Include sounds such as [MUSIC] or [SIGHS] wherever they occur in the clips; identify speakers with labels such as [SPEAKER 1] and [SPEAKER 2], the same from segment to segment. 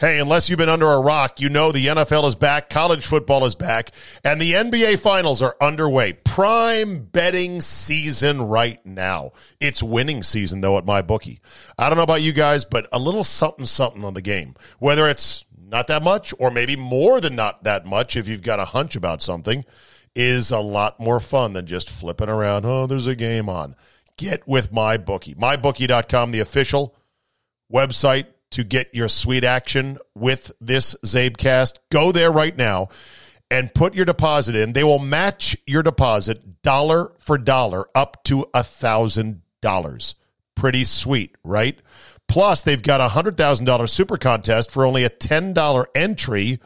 [SPEAKER 1] Hey, unless you've been under a rock, you know the NFL is back, college football is back, and the NBA finals are underway. Prime betting season right now. It's winning season, though, at my bookie. I don't know about you guys, but a little something something on the game. Whether it's not that much or maybe more than not that much if you've got a hunch about something is a lot more fun than just flipping around. Oh, there's a game on. Get with my bookie. MyBookie.com, the official website to get your sweet action with this Czabecast, go there right now and put your deposit in. They will match your deposit dollar for dollar up to a thousand dollars. Pretty sweet, right? Plus, they've got a hundred thousand dollar super contest for only a ten dollar entry,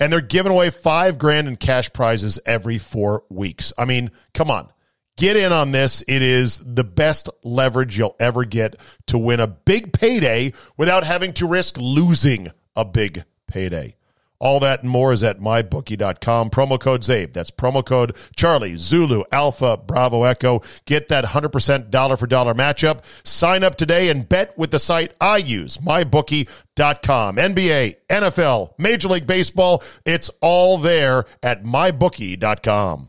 [SPEAKER 1] and they're giving away five grand in cash prizes every four weeks. I mean, come on. Get in on this. It is the best leverage you'll ever get to win a big payday without having to risk losing a big payday. All that and more is at mybookie.com. Promo code CZABE. That's promo code Charlie, Zulu, Alpha, Bravo, Echo. Get that 100% dollar for dollar matchup. Sign up today and bet with the site I use, mybookie.com. NBA, NFL, Major League Baseball. It's all there at mybookie.com.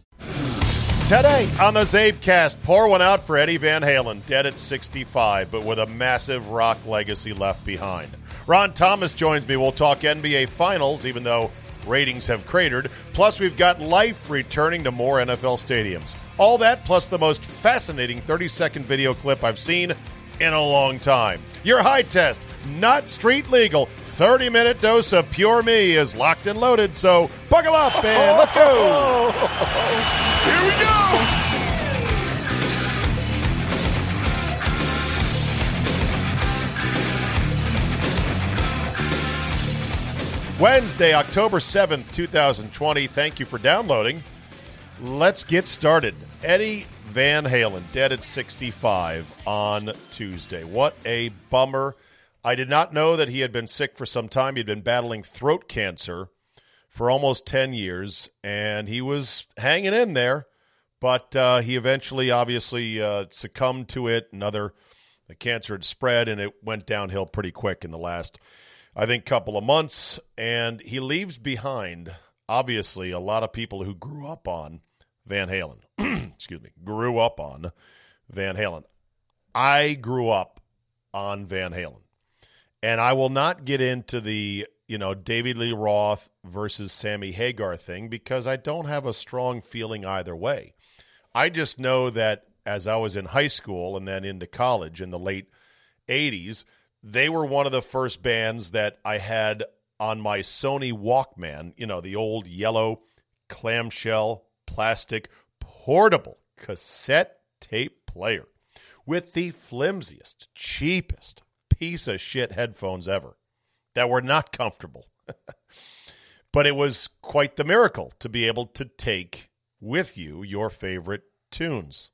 [SPEAKER 1] Today on the Czabecast, pour one out for Eddie Van Halen, dead at 65, but with a massive rock legacy left behind. Ron Thomas joins me. We'll talk NBA Finals, even though ratings have cratered. Plus, we've got life returning to more NFL stadiums. All that, plus the most fascinating 30 second video clip I've seen in a long time. Your high test, not street legal. 30 minute dose of pure me is locked and loaded, so buckle up and let's go. [LAUGHS]
[SPEAKER 2] Here we go.
[SPEAKER 1] Wednesday, October 7th, 2020. Thank you for downloading. Let's get started. Eddie Van Halen, dead at 65 on Tuesday. What a bummer. I did not know that he had been sick for some time. He'd been battling throat cancer for almost 10 years, and he was hanging in there, but uh, he eventually obviously uh, succumbed to it. Another, the cancer had spread, and it went downhill pretty quick in the last I think, couple of months. And he leaves behind, obviously, a lot of people who grew up on Van Halen. [CLEARS THROAT] Excuse me, grew up on Van Halen. I grew up on Van Halen. And I will not get into the, you know, David Lee Roth versus Sammy Hagar thing because I don't have a strong feeling either way. I just know that as I was in high school and then into college in the late 80s, they were one of the first bands that I had on my Sony Walkman, you know, the old yellow clamshell plastic portable cassette tape player with the flimsiest, cheapest piece of shit headphones ever that were not comfortable. [LAUGHS] but it was quite the miracle to be able to take with you your favorite tunes.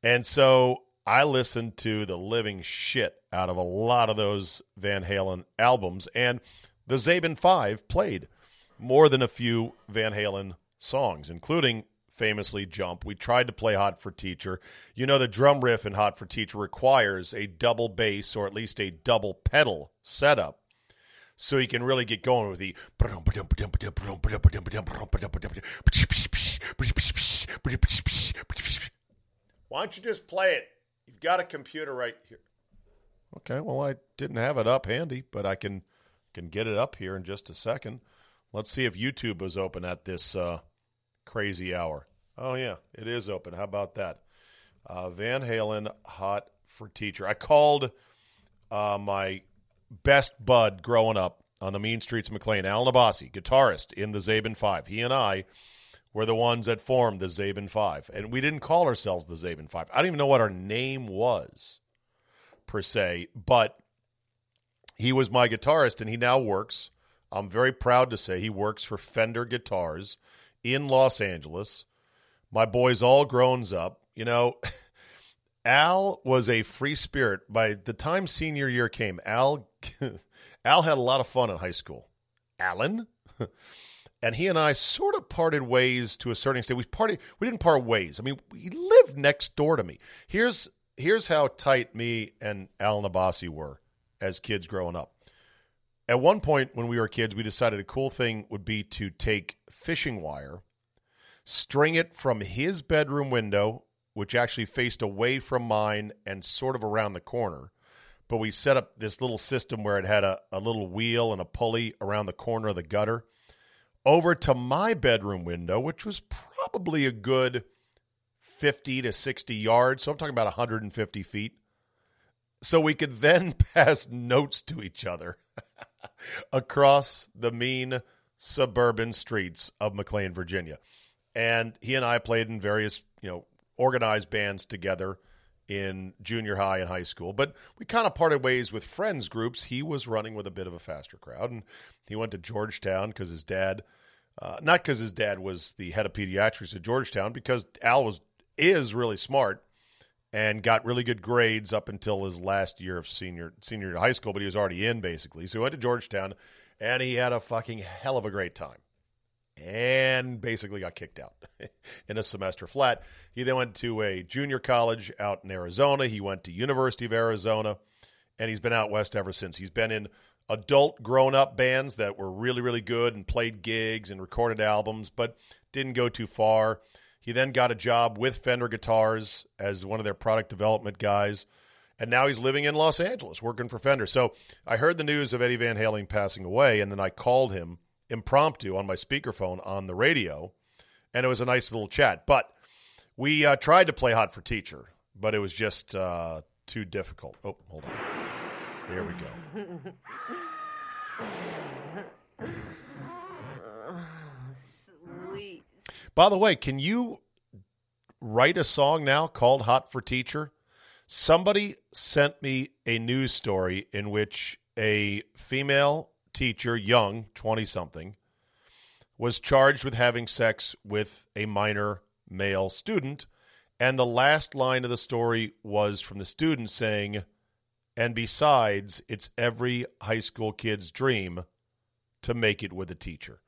[SPEAKER 1] And so I listened to the living shit out of a lot of those Van Halen albums, and the Czaban Five played more than a few Van Halen songs, including famously Jump. We tried to play Hot for Teacher. You know, the drum riff in Hot for Teacher requires a double bass or at least a double pedal setup. So you can really get going with the. Why don't you just play it? You've got a computer right here. Okay, well, I didn't have it up handy, but I can can get it up here in just a second. Let's see if YouTube is open at this uh, crazy hour. Oh yeah, it is open. How about that? Uh, Van Halen, hot for teacher. I called uh, my best bud growing up on the mean streets of McLean, Al Nabasi, guitarist in the Czaban Five. He and I were the ones that formed the Czaban Five, and we didn't call ourselves the Czaban Five. I don't even know what our name was per se, but he was my guitarist, and he now works. I'm very proud to say he works for Fender Guitars in Los Angeles. My boy's all grown up. You know, [LAUGHS] Al was a free spirit. By the time senior year came, Al [LAUGHS] Al had a lot of fun in high school. Alan. [LAUGHS] and he and I sort of parted ways to a certain extent. We parted we didn't part ways. I mean, he lived next door to me. Here's here's how tight me and Al Nabasi were as kids growing up. At one point when we were kids, we decided a cool thing would be to take fishing wire, string it from his bedroom window, which actually faced away from mine and sort of around the corner. But we set up this little system where it had a, a little wheel and a pulley around the corner of the gutter over to my bedroom window, which was probably a good 50 to 60 yards. So I'm talking about 150 feet. So we could [LAUGHS] then pass notes to each other [LAUGHS] across the mean suburban streets of McLean, Virginia. And he and I played in various, you know, organized bands together in junior high and high school. But we kind of parted ways with friends groups. He was running with a bit of a faster crowd, and he went to Georgetown because his dad, uh, not because his dad was the head of pediatrics at Georgetown, because Al was is really smart and got really good grades up until his last year of senior senior high school, but he was already in basically. So he went to Georgetown and he had a fucking hell of a great time. And basically got kicked out [LAUGHS] in a semester flat. He then went to a junior college out in Arizona. He went to University of Arizona, and he's been out west ever since. He's been in adult grown up bands that were really, really good and played gigs and recorded albums, but didn't go too far. He then got a job with Fender Guitars as one of their product development guys. And now he's living in Los Angeles working for Fender. So I heard the news of Eddie Van Halen passing away, and then I called him impromptu on my speakerphone on the radio, and it was a nice little chat. But we uh, tried to play Hot for Teacher, but it was just uh, too difficult. Oh, hold on. Here we go.
[SPEAKER 3] Sweet.
[SPEAKER 1] By the way, can you write a song now called Hot for Teacher? Somebody sent me a news story in which a female teacher, young, 20 something, was charged with having sex with a minor male student. And the last line of the story was from the student saying, and besides, it's every high school kid's dream to make it with a teacher.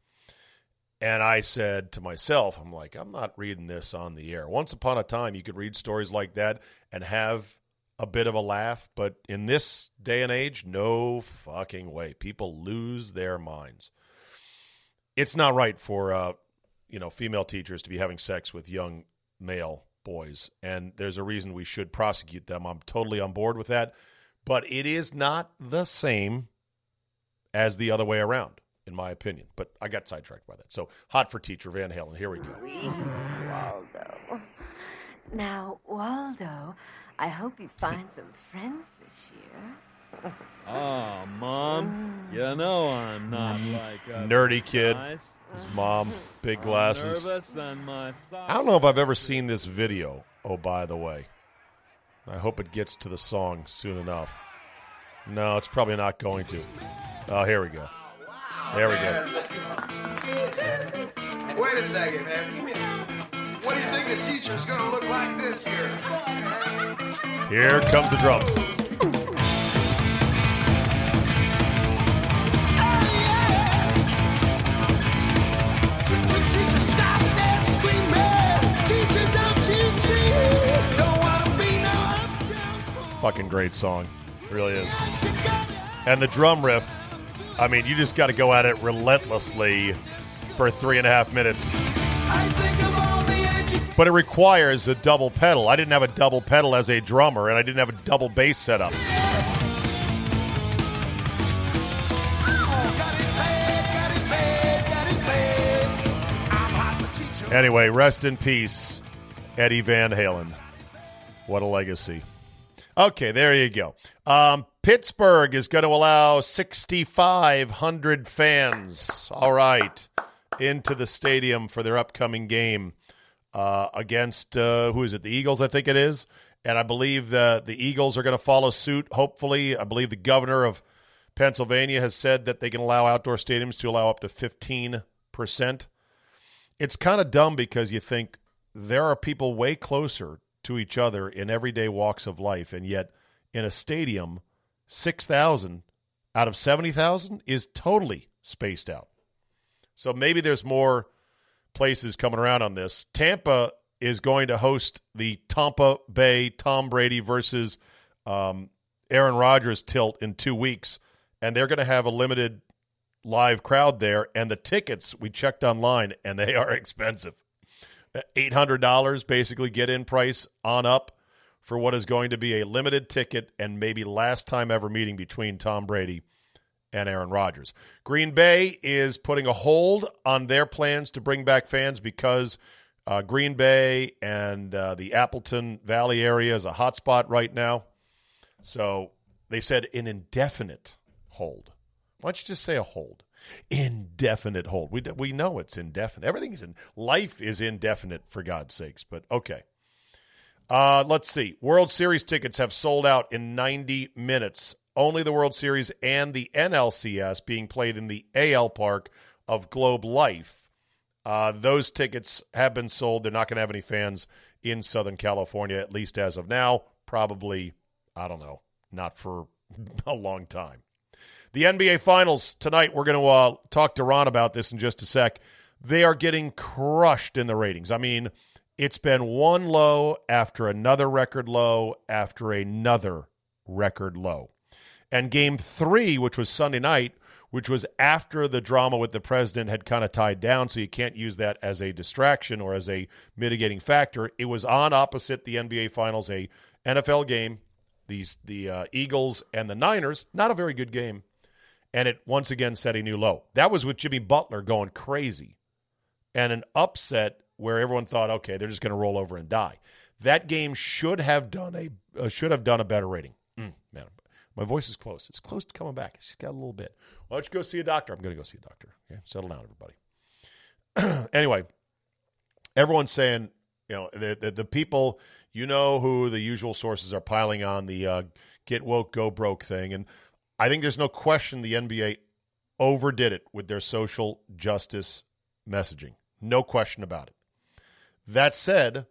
[SPEAKER 1] And I said to myself, I'm like, I'm not reading this on the air. Once upon a time, you could read stories like that and have a bit of a laugh. But in this day and age, no fucking way. People lose their minds. It's not right for, uh, you know, female teachers to be having sex with young male boys. And there's a reason we should prosecute them. I'm totally on board with that. But it is not the same as the other way around in my opinion. But I got sidetracked by that. So hot for teacher Van Halen. Here we go.
[SPEAKER 3] Waldo. Now, Waldo, I hope you find some friends this year.
[SPEAKER 4] Oh, Mom, mm. you know I'm not mm. like a
[SPEAKER 1] Nerdy kid.
[SPEAKER 4] Nice.
[SPEAKER 1] His mom, big glasses.
[SPEAKER 4] And my
[SPEAKER 1] I don't know if I've ever seen this video. Oh, by the way, I hope it gets to the song soon enough. No, it's probably not going to. Oh, here we go. There we go.
[SPEAKER 5] Wait a second, man. What do you think the teacher's gonna look like this year?
[SPEAKER 1] Here comes the drums.
[SPEAKER 5] Teacher, stop that screaming. Teacher, don't you see? Don't wanna be no uptown
[SPEAKER 1] Fucking great song. It really is. And the drum riff, I mean, you just got to go at it relentlessly for three and a half minutes. But it requires a double pedal. I didn't have a double pedal as a drummer, and I didn't have a double bass setup. Anyway, rest in peace, Eddie Van Halen. What a legacy. Okay, there you go. Um, Pittsburgh is going to allow 6,500 fans, all right, into the stadium for their upcoming game uh, against, uh, who is it, the Eagles, I think it is. And I believe the, the Eagles are going to follow suit, hopefully. I believe the governor of Pennsylvania has said that they can allow outdoor stadiums to allow up to 15%. It's kind of dumb because you think there are people way closer to each other in everyday walks of life, and yet in a stadium, 6,000 out of 70,000 is totally spaced out. So maybe there's more places coming around on this. Tampa is going to host the Tampa Bay Tom Brady versus um, Aaron Rodgers tilt in two weeks, and they're going to have a limited live crowd there. And the tickets we checked online, and they are [LAUGHS] expensive. Eight hundred dollars, basically get in price on up for what is going to be a limited ticket and maybe last time ever meeting between Tom Brady and Aaron Rodgers. Green Bay is putting a hold on their plans to bring back fans because uh, Green Bay and uh, the Appleton Valley area is a hotspot right now. So they said an indefinite hold. Why don't you just say a hold? Indefinite hold. We, we know it's indefinite. Everything is in life is indefinite for God's sakes. But okay. Uh, let's see. World Series tickets have sold out in 90 minutes. Only the World Series and the NLCS being played in the AL Park of Globe Life. Uh, those tickets have been sold. They're not going to have any fans in Southern California, at least as of now. Probably, I don't know, not for [LAUGHS] a long time. The NBA Finals tonight, we're going to uh, talk to Ron about this in just a sec. They are getting crushed in the ratings. I mean, it's been one low after another record low after another record low. And game three, which was Sunday night, which was after the drama with the president had kind of tied down, so you can't use that as a distraction or as a mitigating factor. It was on opposite the NBA Finals, a NFL game, these the uh, Eagles and the Niners. Not a very good game, and it once again set a new low. That was with Jimmy Butler going crazy, and an upset where everyone thought, okay, they're just going to roll over and die. That game should have done a uh, should have done a better rating. Mm, man, my voice is close. It's close to coming back. It's just got a little bit. Why don't you go see a doctor? I'm going to go see a doctor. Okay, settle down, everybody. [CLEARS THROAT] anyway, everyone's saying, you know, the, the, the people, you know, who the usual sources are piling on the uh, get woke, go broke thing, and I think there's no question the NBA overdid it with their social justice messaging. No question about it. That said,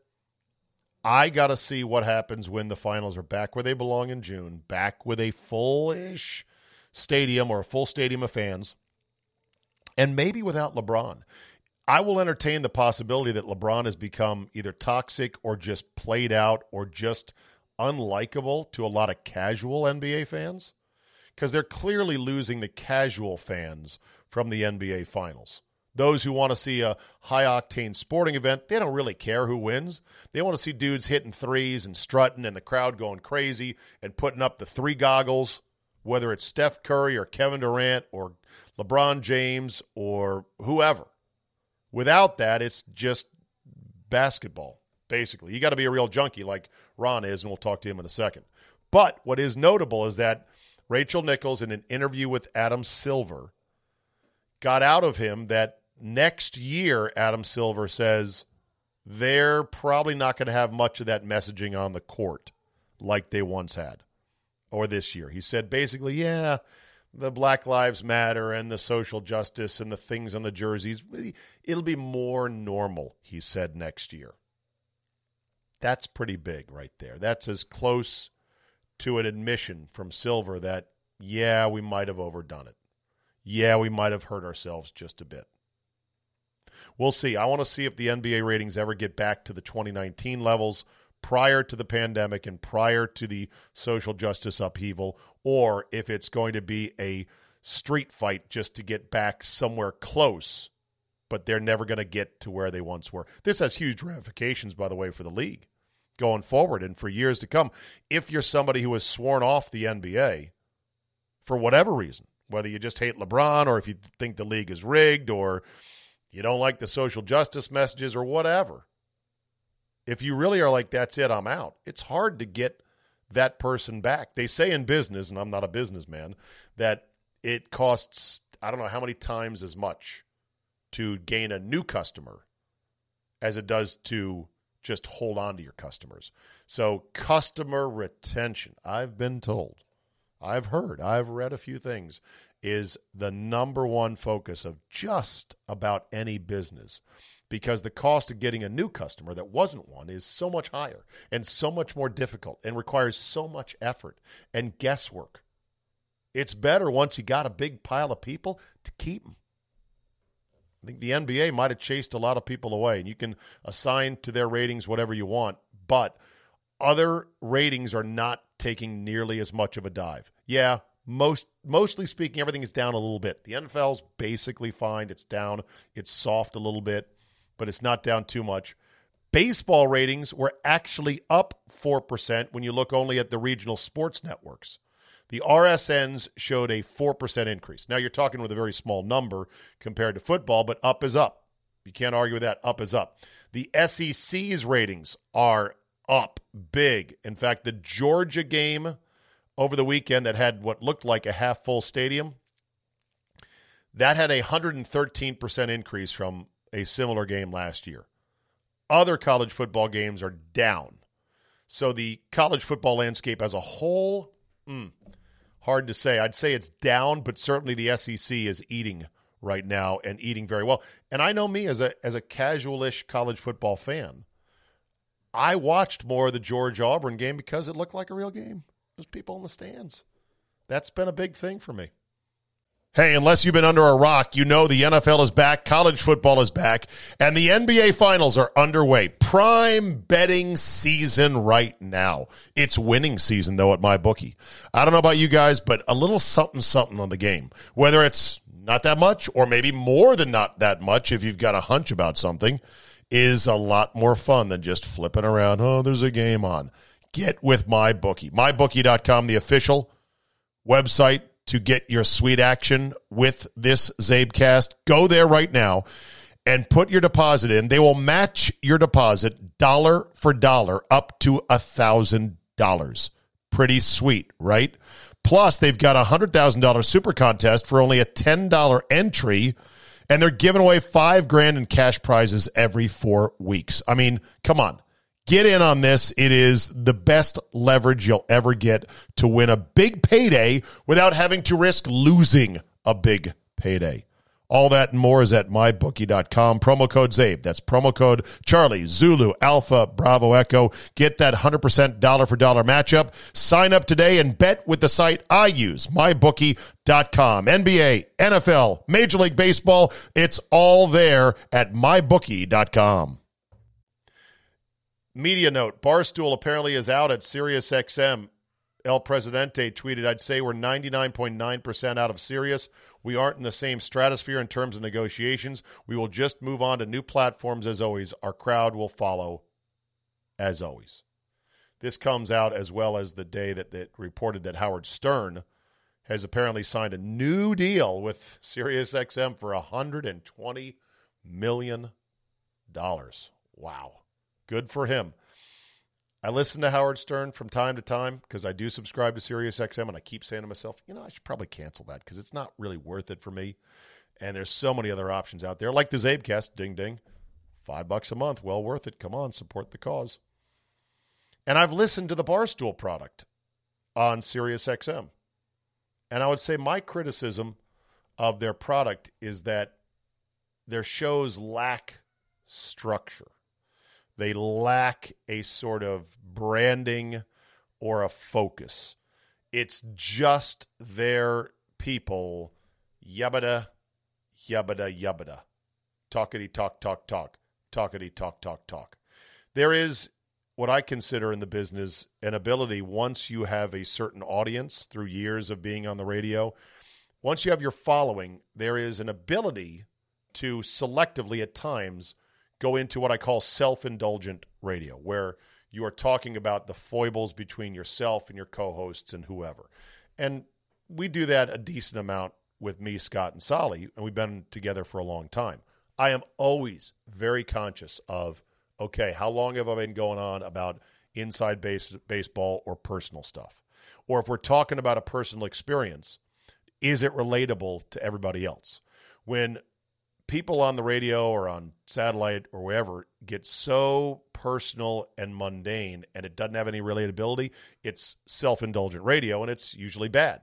[SPEAKER 1] I got to see what happens when the finals are back where they belong in June, back with a full ish stadium or a full stadium of fans, and maybe without LeBron. I will entertain the possibility that LeBron has become either toxic or just played out or just unlikable to a lot of casual NBA fans because they're clearly losing the casual fans from the NBA finals. Those who want to see a high octane sporting event, they don't really care who wins. They want to see dudes hitting threes and strutting and the crowd going crazy and putting up the three goggles, whether it's Steph Curry or Kevin Durant or LeBron James or whoever. Without that, it's just basketball, basically. You got to be a real junkie like Ron is, and we'll talk to him in a second. But what is notable is that Rachel Nichols, in an interview with Adam Silver, got out of him that next year, Adam Silver says they're probably not going to have much of that messaging on the court like they once had or this year. He said basically, yeah, the Black Lives Matter and the social justice and the things on the jerseys, it'll be more normal, he said next year. That's pretty big right there. That's as close to an admission from Silver that, yeah, we might have overdone it. Yeah, we might have hurt ourselves just a bit. We'll see. I want to see if the NBA ratings ever get back to the 2019 levels prior to the pandemic and prior to the social justice upheaval, or if it's going to be a street fight just to get back somewhere close, but they're never going to get to where they once were. This has huge ramifications, by the way, for the league going forward and for years to come. If you're somebody who has sworn off the NBA for whatever reason, whether you just hate LeBron or if you think the league is rigged or You don't like the social justice messages or whatever. If you really are like, that's it, I'm out, it's hard to get that person back. They say in business, and I'm not a businessman, that it costs, I don't know how many times as much to gain a new customer as it does to just hold on to your customers. So, customer retention, I've been told, I've heard, I've read a few things, is the number one focus of just about any business because the cost of getting a new customer that wasn't one is so much higher and so much more difficult and requires so much effort and guesswork. It's better once you got a big pile of people to keep them. I think the NBA might have chased a lot of people away, and you can assign to their ratings whatever you want, but other ratings are not taking nearly as much of a dive. Yeah, most mostly speaking, everything is down a little bit. The NFL's basically fine. It's down. It's soft a little bit, but it's not down too much. Baseball ratings were actually up 4% when you look only at the regional sports networks. The RSNs showed a 4% increase. Now you're talking with a very small number compared to football, but up is up. You can't argue with that. Up is up. The SEC's ratings are up big. In fact, the Georgia game over the weekend that had what looked like a half full stadium, that had a 113% increase from a similar game last year. Other college football games are down. So the college football landscape as a whole, mm, hard to say. I'd say it's down, but certainly the SEC is eating right now and eating very well. And I know me as a as a casualish college football fan, I watched more of the George Auburn game because it looked like a real game. There's people in the stands. That's been a big thing for me. Hey, unless you've been under a rock, you know the NFL is back, college football is back, and the NBA finals are underway. Prime betting season right now. It's winning season, though, at my bookie. I don't know about you guys, but a little something something on the game. Whether it's not that much or maybe more than not that much if you've got a hunch about something is a lot more fun than just flipping around. Oh, there's a game on. Get with my bookie. MyBookie.com, the official website to get your sweet action with this Czabecast. Go there right now and put your deposit in. They will match your deposit dollar for dollar up to a thousand dollars. Pretty sweet, right? Plus, they've got a hundred thousand dollar super contest for only a ten dollar entry, and they're giving away five grand in cash prizes every four weeks. I mean, come on. Get in on this. It is the best leverage you'll ever get to win a big payday without having to risk losing a big payday. All that and more is at mybookie.com. Promo code CZABE. That's promo code Charlie, Zulu, Alpha, Bravo, Echo. Get that 100% dollar for dollar matchup. Sign up today and bet with the site I use, mybookie.com. NBA, NFL, Major League Baseball. It's all there at mybookie.com. Media note Barstool apparently is out at SiriusXM. El Presidente tweeted, I'd say we're 99.9% out of Sirius. We aren't in the same stratosphere in terms of negotiations. We will just move on to new platforms as always. Our crowd will follow as always. This comes out as well as the day that it reported that Howard Stern has apparently signed a new deal with SiriusXM for $120 million. Wow. Good for him. I listen to Howard Stern from time to time because I do subscribe to SiriusXM, and I keep saying to myself, you know, I should probably cancel that because it's not really worth it for me. And there's so many other options out there, like the Czabecast. Ding ding, five bucks a month, well worth it. Come on, support the cause. And I've listened to the Barstool product on SiriusXM, and I would say my criticism of their product is that their shows lack structure. They lack a sort of branding or a focus. It's just their people, yabada, yabada, yabada. Talkity talk, talk, talk. Talkity talk, talk, talk. There is what I consider in the business an ability once you have a certain audience through years of being on the radio, once you have your following, there is an ability to selectively at times go into what I call self indulgent radio, where you are talking about the foibles between yourself and your co hosts and whoever. And we do that a decent amount with me, Scott, and Solly, and we've been together for a long time. I am always very conscious of okay, how long have I been going on about inside base, baseball or personal stuff? Or if we're talking about a personal experience, is it relatable to everybody else? When people on the radio or on satellite or wherever get so personal and mundane and it doesn't have any relatability, it's self indulgent radio and it's usually bad.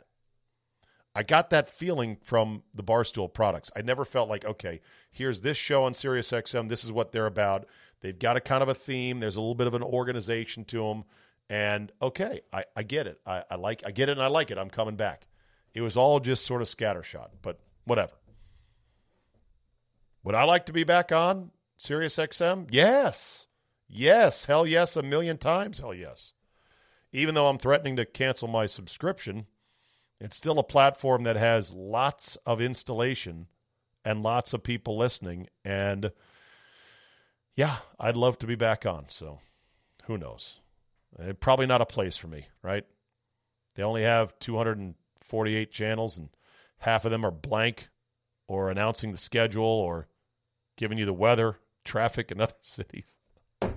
[SPEAKER 1] I got that feeling from the Barstool products. I never felt like, okay, here's this show on Sirius XM. This is what they're about. They've got a kind of a theme. There's a little bit of an organization to them. And okay, I, I get it. I, I like I get it and I like it. I'm coming back. It was all just sort of scattershot, but whatever. Would I like to be back on Sirius XM? Yes. Yes. Hell yes. A million times. Hell yes. Even though I'm threatening to cancel my subscription, it's still a platform that has lots of installation and lots of people listening. And yeah, I'd love to be back on. So who knows? Uh, probably not a place for me, right? They only have 248 channels, and half of them are blank or announcing the schedule or giving you the weather, traffic in [LAUGHS] other cities. I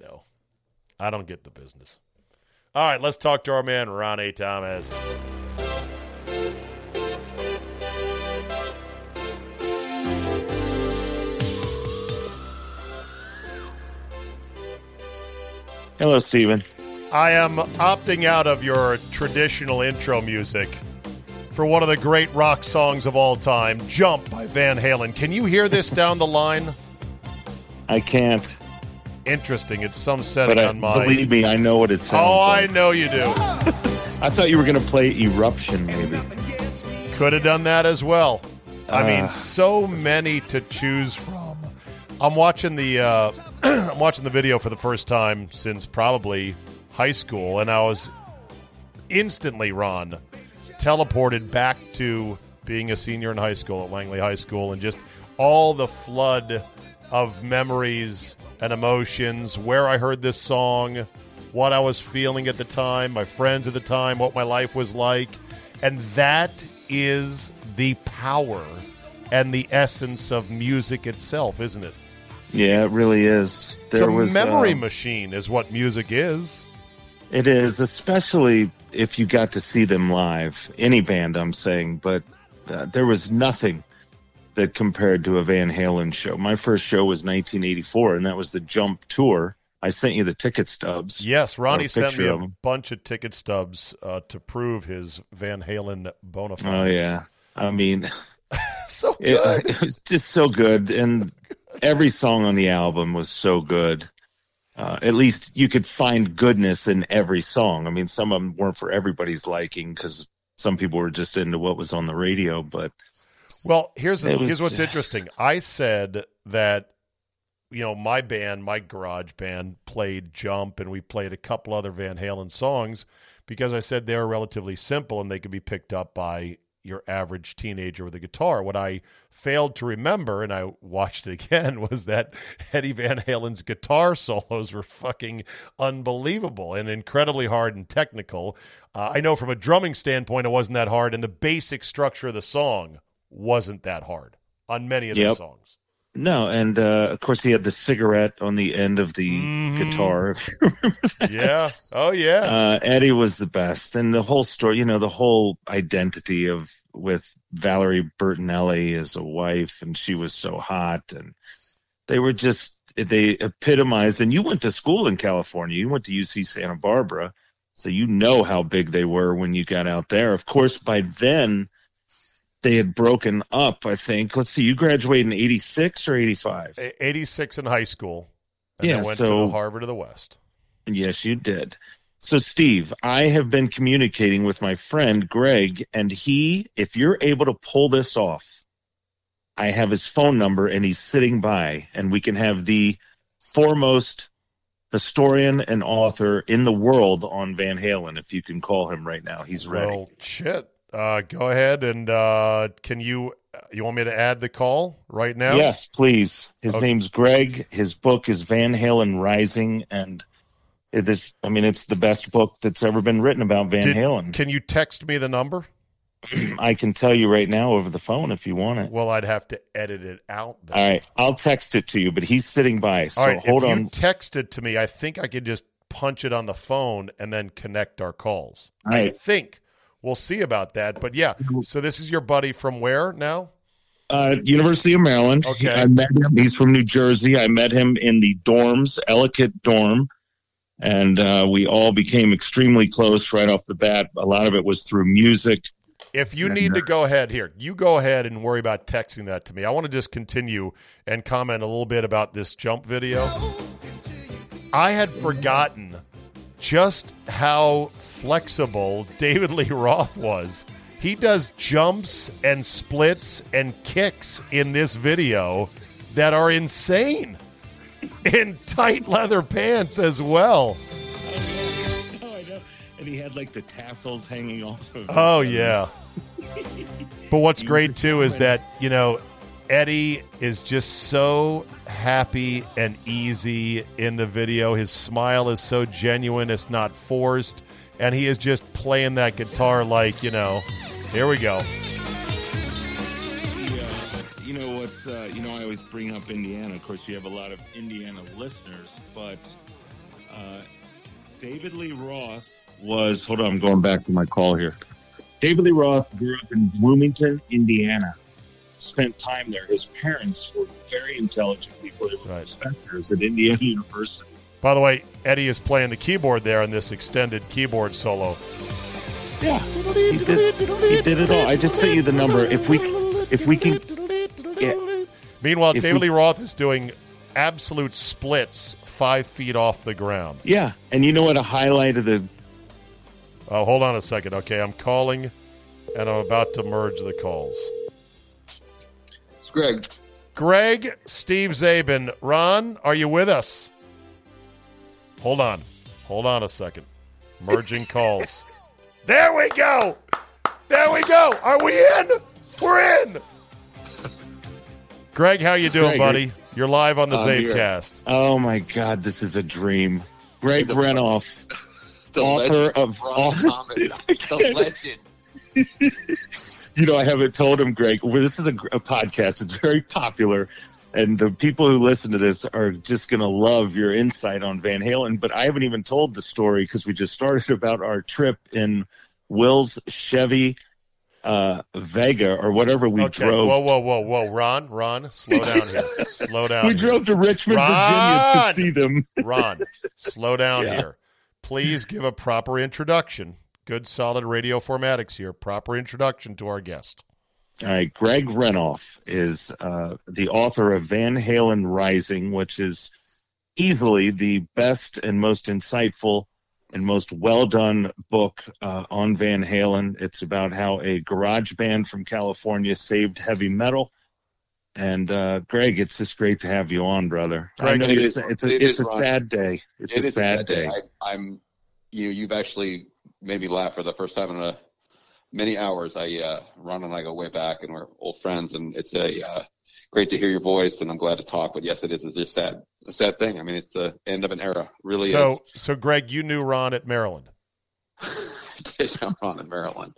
[SPEAKER 1] know. I don't get the business. All right, let's talk to our man, Ron A. Thomas.
[SPEAKER 6] Hello, Steven.
[SPEAKER 1] I am opting out of your traditional intro music for one of the great rock songs of all time, Jump by Van Halen. Can you hear this down the line?
[SPEAKER 6] I can't,
[SPEAKER 1] Interesting. It's some setting
[SPEAKER 6] but I,
[SPEAKER 1] on my.
[SPEAKER 6] believe me, I know what it sounds
[SPEAKER 1] oh,
[SPEAKER 6] like.
[SPEAKER 1] I know you do. [LAUGHS]
[SPEAKER 6] I thought you were going to play Eruption, maybe.
[SPEAKER 1] Could have done that as well. I mean,
[SPEAKER 6] Ah.
[SPEAKER 1] so many to choose from. I'm watching the uh, [CLEARS THROAT] I'm watching the video for the first time since probably high school, and I was instantly Ron teleported back to being a senior in high school at Langley High School, and just all the flood of memories and emotions. Where I heard this song, what I was feeling at the time, my friends at the time, what my life was like, and that is the power and the essence of music itself, isn't it?
[SPEAKER 6] Yeah, it really is. There
[SPEAKER 1] it's a
[SPEAKER 6] was
[SPEAKER 1] memory
[SPEAKER 6] um,
[SPEAKER 1] machine, is what music is.
[SPEAKER 6] It is, especially if you got to see them live. Any band, I'm saying, but uh, there was nothing that compared to a Van Halen show. My first show was 1984, and that was the Jump Tour. I sent you the ticket stubs.
[SPEAKER 1] Yes, Ronnie sent me a
[SPEAKER 6] of
[SPEAKER 1] bunch of ticket stubs uh, to prove his Van Halen bona fides.
[SPEAKER 6] Oh yeah, I mean, [LAUGHS]
[SPEAKER 1] so
[SPEAKER 6] it,
[SPEAKER 1] good. [LAUGHS]
[SPEAKER 6] it was just so good, and [LAUGHS] every song on the album was so good. Uh, at least you could find goodness in every song. I mean, some of them weren't for everybody's liking because some people were just into what was on the radio, but
[SPEAKER 1] Well, here's the,
[SPEAKER 6] was-
[SPEAKER 1] here's what's interesting. [SIGHS] I said that you know my band, my garage band, played Jump, and we played a couple other Van Halen songs because I said they were relatively simple and they could be picked up by your average teenager with a guitar. What I failed to remember, and I watched it again, [LAUGHS] was that Eddie Van Halen's guitar solos were fucking unbelievable and incredibly hard and technical. Uh, I know from a drumming standpoint, it wasn't that hard, and the basic structure of the song wasn't that hard on many of the
[SPEAKER 6] Yep.
[SPEAKER 1] songs.
[SPEAKER 6] No. And uh, of course, he had the cigarette on the end of the
[SPEAKER 1] Mhm.
[SPEAKER 6] guitar. [LAUGHS] If you remember that.
[SPEAKER 1] Yeah. Oh, yeah.
[SPEAKER 6] Uh, Eddie was the best, and the whole story, you know, the whole identity of with Valerie Bertinelli as a wife, and she was so hot, and they were just they epitomized. And you went to school in California, you went to UC Santa Barbara, so you know how big they were when you got out there. Of course, by then they had broken up. I think. Let's see, you graduated in '86 or '85.
[SPEAKER 1] 86 in high school. And
[SPEAKER 6] Yeah,
[SPEAKER 1] went to
[SPEAKER 6] so-
[SPEAKER 1] the Harvard of the West.
[SPEAKER 6] Yes, you did. So, Steve, I have been communicating with my friend Greg, and he, if you're able to pull this off, I have his phone number and he's sitting by, and we can have the foremost historian and author in the world on Van Halen, if you can call him right now. He's ready.
[SPEAKER 1] Well, shit. Uh, go ahead and uh, can you you want me to add the call right now?
[SPEAKER 6] Yes, please. His
[SPEAKER 1] Okay.
[SPEAKER 6] name's Greg. His book is Van Halen Rising, and it is, I mean, it's the best book that's ever been written about Van
[SPEAKER 1] Did-
[SPEAKER 6] Halen.
[SPEAKER 1] Can you text me the number? [CLEARS THROAT]
[SPEAKER 6] I can tell you right now over the phone if you want it.
[SPEAKER 1] Well, I'd have to edit it out. Then.
[SPEAKER 6] All right, I'll text it to you, but he's sitting by. So
[SPEAKER 1] All right,
[SPEAKER 6] hold
[SPEAKER 1] if
[SPEAKER 6] on.
[SPEAKER 1] you text it to me, I think I could just punch it on the phone and then connect our calls.
[SPEAKER 6] All
[SPEAKER 1] I think we'll see about that. But yeah, so this is your buddy from where now?
[SPEAKER 6] Uh, University of Maryland.
[SPEAKER 1] Okay.
[SPEAKER 6] I met him. He's from New Jersey. I met him in the dorms, Ellicott dorm, and uh, we all became extremely close right off the bat. A lot of it was through music.
[SPEAKER 1] If you need to go ahead here, you go ahead and worry about texting that to me. I want to just continue and comment a little bit about this jump video. I had forgotten just how flexible David Lee Roth was. He does jumps and splits and kicks in this video that are insane in tight leather pants as well.
[SPEAKER 6] Oh, I know. And he had like the tassels hanging off of.
[SPEAKER 1] Oh yeah. But what's great too is that, you know, Eddie is just so happy and easy in the video. His smile is so genuine, it's not forced, and he is just playing that guitar like, you know, here we go.
[SPEAKER 6] Yeah. You know what's? Uh, you know, I always bring up Indiana. Of course, you have a lot of Indiana listeners, but uh, David Lee Roth was. Hold on, I'm going back to my call here. David Lee Roth grew up in Bloomington, Indiana. Spent time there. His parents were very intelligent people. They were
[SPEAKER 1] Right.
[SPEAKER 6] professors at Indiana University.
[SPEAKER 1] By the way, Eddie is playing the keyboard there in this extended keyboard solo.
[SPEAKER 6] Yeah, he did. He did it all. I just sent you the number. If we, if we can, yeah.
[SPEAKER 1] Meanwhile,
[SPEAKER 6] If
[SPEAKER 1] David
[SPEAKER 6] we-
[SPEAKER 1] Lee Roth is doing absolute splits five feet off the ground.
[SPEAKER 6] Yeah, and you know what? A highlight of the
[SPEAKER 1] Oh, hold on a second. Okay, I'm calling, and I'm about to merge the calls.
[SPEAKER 7] It's Greg.
[SPEAKER 1] Greg, Steve Czaban, Ron, are you with us? Hold on, hold on a second. Merging calls. There we go. There we go. Are we in? We're in. Greg, how you doing,
[SPEAKER 6] Greg,
[SPEAKER 1] buddy? You're live on the
[SPEAKER 7] I'm.
[SPEAKER 1] Czabecast.
[SPEAKER 6] Oh my God, this is a dream. Greg
[SPEAKER 7] The-
[SPEAKER 6] Renoff, [LAUGHS]
[SPEAKER 7] The
[SPEAKER 6] author
[SPEAKER 7] legend
[SPEAKER 6] of
[SPEAKER 7] Ron
[SPEAKER 6] all.
[SPEAKER 7] Thomas. [LAUGHS] the legend.
[SPEAKER 6] You know, I haven't told him, Greg. Well, this is a, a podcast. It's very popular, and the people who listen to this are just going to love your insight on Van Halen. But I haven't even told the story because we just started [LAUGHS] about our trip in Will's Chevy uh, Vega or whatever we
[SPEAKER 1] okay.
[SPEAKER 6] drove.
[SPEAKER 1] Whoa, whoa, whoa, whoa, Ron, Ron, slow down here. Slow down.
[SPEAKER 6] we
[SPEAKER 1] here.
[SPEAKER 6] drove to Richmond,
[SPEAKER 1] Ron!
[SPEAKER 6] Virginia to see them. [LAUGHS]
[SPEAKER 1] Ron, slow down
[SPEAKER 6] Yeah.
[SPEAKER 1] here. Please give a proper introduction. Good, solid radio formatics here. Proper introduction to our guest.
[SPEAKER 6] All right, Greg Renoff is uh, the author of Van Halen Rising, which is easily the best and most insightful and most well done book uh, on Van Halen. It's about how a garage band from California saved heavy metal. And uh, Greg, it's just great to have you on, brother. I know
[SPEAKER 7] it
[SPEAKER 6] it's,
[SPEAKER 7] is-
[SPEAKER 6] it's a
[SPEAKER 7] it
[SPEAKER 6] it's
[SPEAKER 7] is,
[SPEAKER 6] a sad day. It's
[SPEAKER 7] It
[SPEAKER 6] a sad day.
[SPEAKER 7] I, I'm, you know, you've actually made me laugh for the first time in a, many hours. I, uh, Ron and I go way back, and we're old friends, and it's a uh, great to hear your voice, and I'm glad to talk. But yes, it is. It's a sad, a sad thing. I mean, it's the end of an era. Really
[SPEAKER 1] so, so Greg, you knew Ron at Maryland.
[SPEAKER 7] is. Get down Ron in Maryland.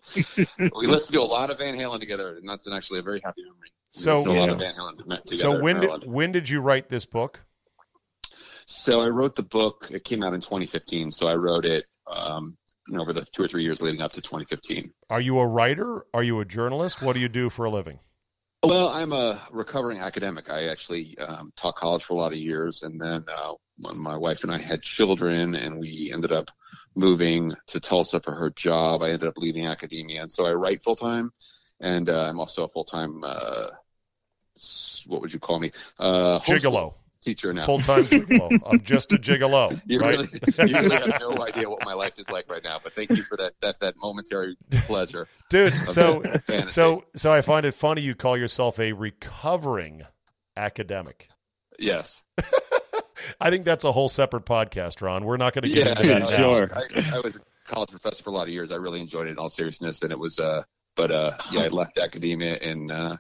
[SPEAKER 7] we listened to a lot of Van Halen together, and that's actually a very happy memory.
[SPEAKER 1] So-
[SPEAKER 7] a lot
[SPEAKER 6] Yeah.
[SPEAKER 7] of Van Halen together.
[SPEAKER 1] So when did when did you write this book?
[SPEAKER 7] So I wrote the book. It came out in 2015. So I wrote it, um, you know, over the two or three years leading up to 2015.
[SPEAKER 1] Are you a writer? Are you a journalist? What do you do for a living?
[SPEAKER 7] Well, I'm a recovering academic. I actually um, taught college for a lot of years, and then uh, when my wife and I had children, and we ended up moving to Tulsa for her job, I ended up leaving academia, and so I write full time, and uh, I'm also a full time. Uh, what would you call me? Uh,
[SPEAKER 1] Gigolo,
[SPEAKER 7] teacher now.
[SPEAKER 1] full time gigolo. [LAUGHS] I'm just a gigolo,
[SPEAKER 7] You
[SPEAKER 1] right?
[SPEAKER 7] really, you really have no idea what my life is like right now. But thank you for that that that momentary pleasure.
[SPEAKER 1] Dude, so so so I find it funny you call yourself a recovering academic.
[SPEAKER 7] yes, [LAUGHS]
[SPEAKER 1] I think that's a whole separate podcast, Ron. We're not going to get
[SPEAKER 7] yeah,
[SPEAKER 1] into that
[SPEAKER 7] no.
[SPEAKER 6] Sure.
[SPEAKER 7] I, I was a college professor for a lot of years. I really enjoyed it in all seriousness, and it was. uh But uh yeah, I left academia and uh,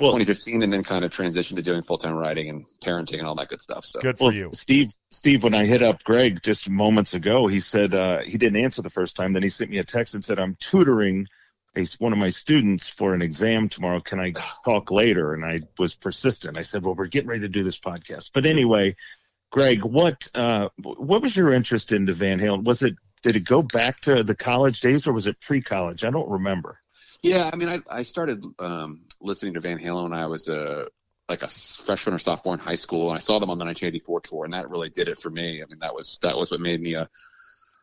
[SPEAKER 6] Well,
[SPEAKER 7] 2015, and then kind of transitioned to doing full time writing and parenting and all that good stuff. So
[SPEAKER 1] Good for
[SPEAKER 6] Well,
[SPEAKER 1] you.
[SPEAKER 6] Steve, Steve, when I hit up Greg just moments ago, he said uh, he didn't answer the first time. Then he sent me a text and said, "I'm tutoring a, one of my students for an exam tomorrow. Can I [SIGHS] talk later? And I was persistent. I said, well, we're getting ready to do this podcast. But anyway, Greg, what uh, what was your interest into Van Halen? Was it did it go back to the college days or was it pre-college? I don't remember.
[SPEAKER 7] Yeah, I mean, I, I started um, listening to Van Halen when I was a like a freshman or sophomore in high school, and I saw them on the 1984 tour, and that really did it for me. I mean, that was that was what made me a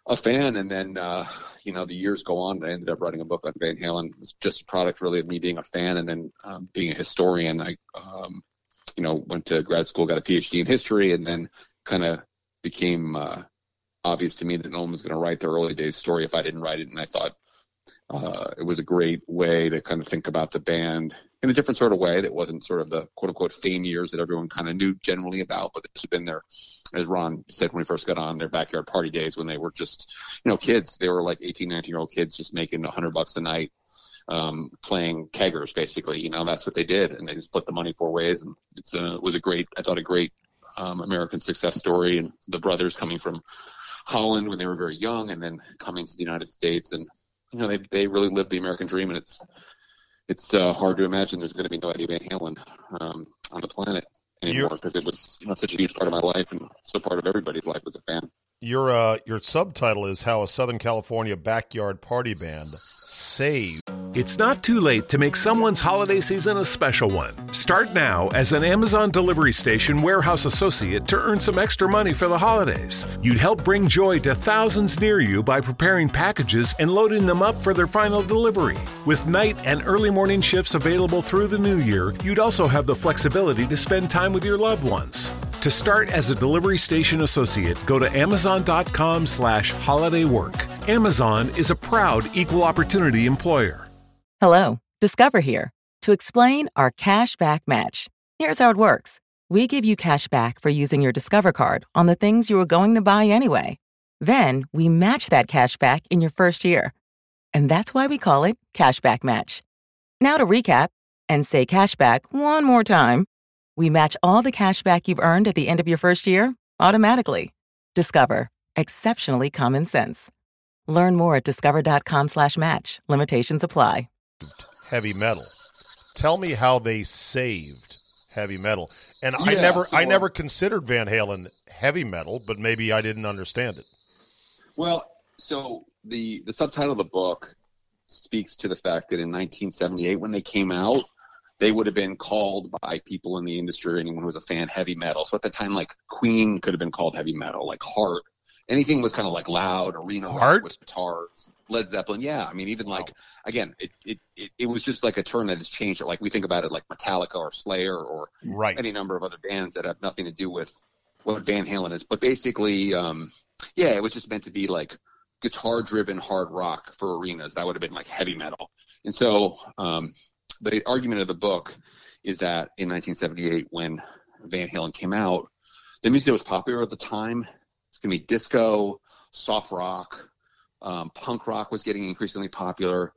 [SPEAKER 7] a fan. And then uh, you know, the years go on. I ended up writing a book on Van Halen. It's just a product really of me being a fan and then um, being a historian. I um, you know went to grad school, got a PhD in history, and then kind of became uh, obvious to me that no one was going to write the early days story if I didn't write it. And I thought uh, it was a great way to kind of think about the band in a different sort of way that wasn't sort of the quote unquote fame years that everyone kind of knew generally about, but has been their, as Ron said when we first got on, their backyard party days when they were just, you know, kids. They were like 18, 19 year old kids just making a hundred bucks a night, um, playing keggers basically. You know, that's what they did, and they just split the money four ways, and it's a, it was a great, I thought a great um, American success story, and the brothers coming from Holland when they were very young, and then coming to the United States, and you know, they they really live the American dream, and it's it's uh, hard to imagine there's going to be no Eddie Van Halen um, on the planet anymore because it was you know, such a huge part of my life and so part of everybody's life as a fan.
[SPEAKER 1] Your uh, your subtitle is how a Southern California backyard party band saved.
[SPEAKER 8] It's not too late to make someone's holiday season a special one. Start now as an Amazon Delivery Station warehouse associate to earn some extra money for the holidays. You'd help bring joy to thousands near you by preparing packages and loading them up for their final delivery. With night and early morning shifts available through the new year, you'd also have the flexibility to spend time with your loved ones. To start as a delivery station associate, go to amazon.com slash holiday work. Amazon is a proud equal opportunity employer.
[SPEAKER 9] Hello, Discover here to explain our cash back match. Here's how it works. We give you cash back for using your Discover card on the things you were going to buy anyway. Then we match that cash back in your first year. And that's why we call it Cashback Match. Now to recap and say cashback one more time. We match all the cash back you've earned at the end of your first year automatically. Discover. Exceptionally common sense. Learn more at discover.com slash match. Limitations apply.
[SPEAKER 1] Heavy metal. Tell me how they saved heavy metal. And I never
[SPEAKER 7] so-
[SPEAKER 1] I never considered Van Halen heavy metal, but maybe I didn't understand it.
[SPEAKER 7] Well, so the the subtitle of the book speaks to the fact that in 1978, when they came out, they would have been called by people in the industry, anyone who was a fan, heavy metal. So at the time, like Queen could have been called heavy metal, like Heart. Anything was kind of like loud, arena rock
[SPEAKER 1] Heart?
[SPEAKER 7] with guitars. Led Zeppelin, yeah. I mean, even like again, it, it it it was just like a term that has changed. Like we think about it, like Metallica or Slayer or
[SPEAKER 1] Right.
[SPEAKER 7] any number of other bands that have nothing to do with what Van Halen is. But basically, um, yeah, it was just meant to be like guitar driven hard rock for arenas. That would have been like heavy metal. And so um, the argument of the book is that in 1978, when Van Halen came out, the music that was popular at the time it's going to be disco, soft rock, um, punk rock was getting increasingly popular.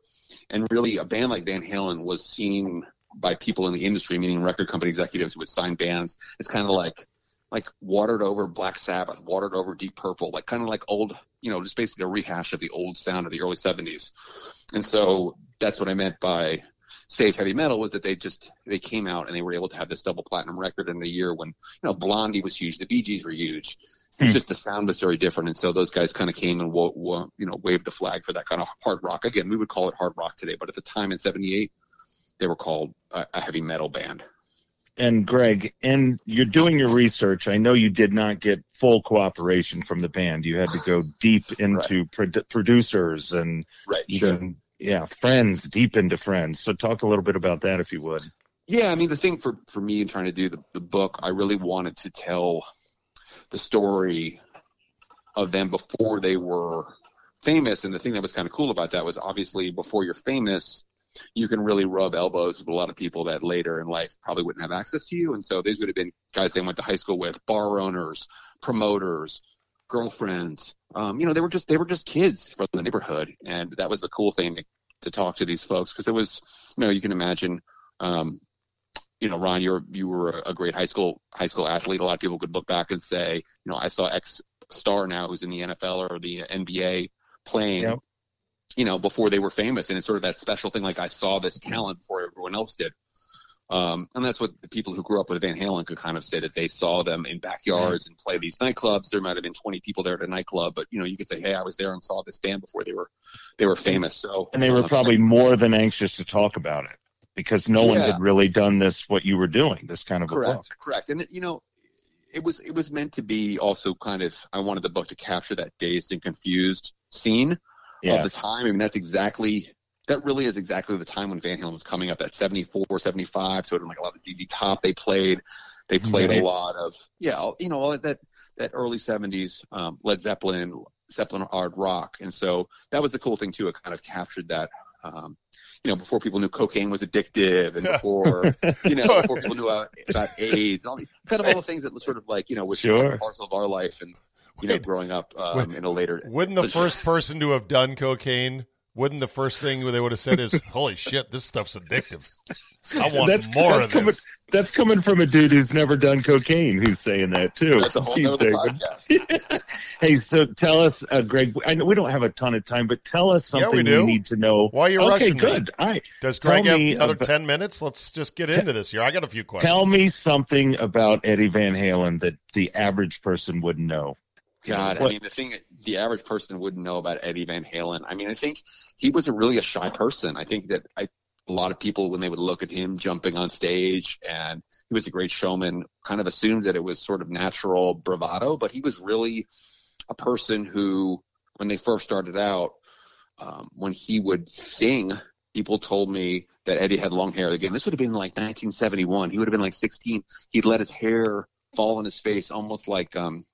[SPEAKER 7] And really, a band like Van Halen was seen by people in the industry, meaning record company executives who would sign bands. It's kind of like like watered over Black Sabbath, watered over Deep Purple, like kind of like old, you know, just basically a rehash of the old sound of the early 70s. And so that's what I meant by Save Heavy Metal was that they just they came out and they were able to have this double platinum record in a year when you know Blondie was huge, the Bee Gees were huge. It's hmm. just the sound was very different, and so those guys kind of came and wo- wo- you know waved the flag for that kind of hard rock. Again, we would call it hard rock today, but at the time in '78, they were called a, a heavy metal band.
[SPEAKER 6] And Greg, and you're doing your research. I know you did not get full cooperation from the band. You had to go deep into produ- producers and
[SPEAKER 7] Right,
[SPEAKER 6] even yeah, friends, deep into friends. So talk a little bit about that if you would.
[SPEAKER 7] Yeah, I mean the thing for for me in trying to do the, the book, I really wanted to tell the story of them before they were famous. And the thing that was kind of cool about that was obviously before you're famous, you can really rub elbows with a lot of people that later in life probably wouldn't have access to you. And so these would have been guys they went to high school with, bar owners, promoters, girlfriends. Um, you know, they were just they were just kids from the neighborhood, and that was the cool thing to, to talk to these folks because it was, you know, you can imagine. Um, you know, Ron, you're you were a great high school high school athlete. A lot of people could look back and say, you know, I saw X star now who's in the NFL or the NBA playing.
[SPEAKER 6] Yep.
[SPEAKER 7] you know, before they were famous. And it's sort of that special thing, like I saw this talent before everyone else did. Um, and that's what the people who grew up with Van Halen could kind of say that they saw them in backyards and play these nightclubs. There might have been 20 people there at a nightclub, but you know, you could say, Hey, I was there and saw this band before they were, they were famous. So,
[SPEAKER 6] And they were
[SPEAKER 7] uh,
[SPEAKER 6] probably more than anxious to talk about it because no one had really done this what you were doing, this kind of a book.
[SPEAKER 7] correct, correct. And you know, it was, it was meant to be also kind of, I wanted the book to capture that dazed and confused scene of the time. I mean, that's exactly that really is exactly the time when Van Halen was coming up. That 74, 75. So it was like a lot of ZZ Top they played. They played
[SPEAKER 6] Right.
[SPEAKER 7] a lot of yeah, you know, that that early 70s um, Led Zeppelin, Zeppelin hard rock, and so that was the cool thing too. It kind of captured that. Um, you know, before people knew cocaine was addictive, and before you know, before people knew about, [LAUGHS] about AIDS, all these, kind of all the things that sort of like you know was
[SPEAKER 6] Sure.
[SPEAKER 7] parcel of our life, and you know, growing up um, in a later.
[SPEAKER 1] Wouldn't the first person to have done cocaine? Wouldn't the first thing they would have said is, [LAUGHS] "Holy shit, this stuff's addictive. I want
[SPEAKER 6] that's,
[SPEAKER 1] more
[SPEAKER 6] that's
[SPEAKER 1] of
[SPEAKER 6] coming,
[SPEAKER 1] this."
[SPEAKER 6] That's coming from a dude who's never done cocaine who's saying that too.
[SPEAKER 7] That's a whole
[SPEAKER 6] Steve
[SPEAKER 7] nother
[SPEAKER 6] Czaban.
[SPEAKER 7] podcast. [LAUGHS]
[SPEAKER 6] hey, so tell us, uh, Greg. I know we don't have a ton of time, but tell us
[SPEAKER 1] Yeah,
[SPEAKER 6] something
[SPEAKER 1] we do.
[SPEAKER 6] need to know.
[SPEAKER 1] Why are you
[SPEAKER 6] okay,
[SPEAKER 1] rushing me?
[SPEAKER 6] good. All right.
[SPEAKER 1] Does
[SPEAKER 6] Tell
[SPEAKER 1] Greg have
[SPEAKER 6] me
[SPEAKER 1] another
[SPEAKER 6] about-
[SPEAKER 1] ten minutes? Let's just get into this here. I got a few questions.
[SPEAKER 6] Tell me something about Eddie Van Halen that the average person wouldn't know.
[SPEAKER 7] God, I mean, the thing the average person wouldn't know about Eddie Van Halen. I mean, I think he was a really a shy person. I think that I, a lot of people, when they would look at him jumping on stage and he was a great showman, kind of assumed that it was sort of natural bravado, but he was really a person who, when they first started out, um, when he would sing, people told me that Eddie had long hair. Again, this would have been like 1971. He would have been like 16. He'd let his hair fall on his face, almost like, um,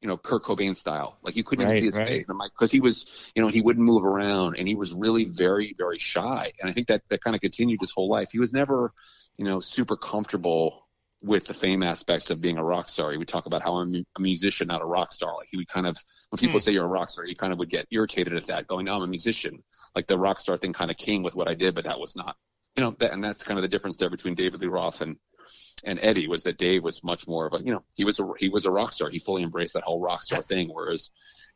[SPEAKER 7] you know, Kurt Cobain style. Like you couldn't
[SPEAKER 6] Right,
[SPEAKER 7] even see his
[SPEAKER 6] right.
[SPEAKER 7] face because he was, you know, he wouldn't move around and he was really very, very shy. And I think that that kind of continued his whole life. He was never, you know, super comfortable with the fame aspects of being a rock star. He would talk about how I'm a musician, not a rock star. Like he would kind of, when people hmm. say you're a rock star, he kind of would get irritated at that, going, "No, I'm a musician." Like the rock star thing kind of came with what I did, but that was not, you know, that, and that's kind of the difference there between David Lee Roth and and Eddie was that Dave was much more of a, you know, he was a he was a rock star. He fully embraced that whole rock star thing. Whereas,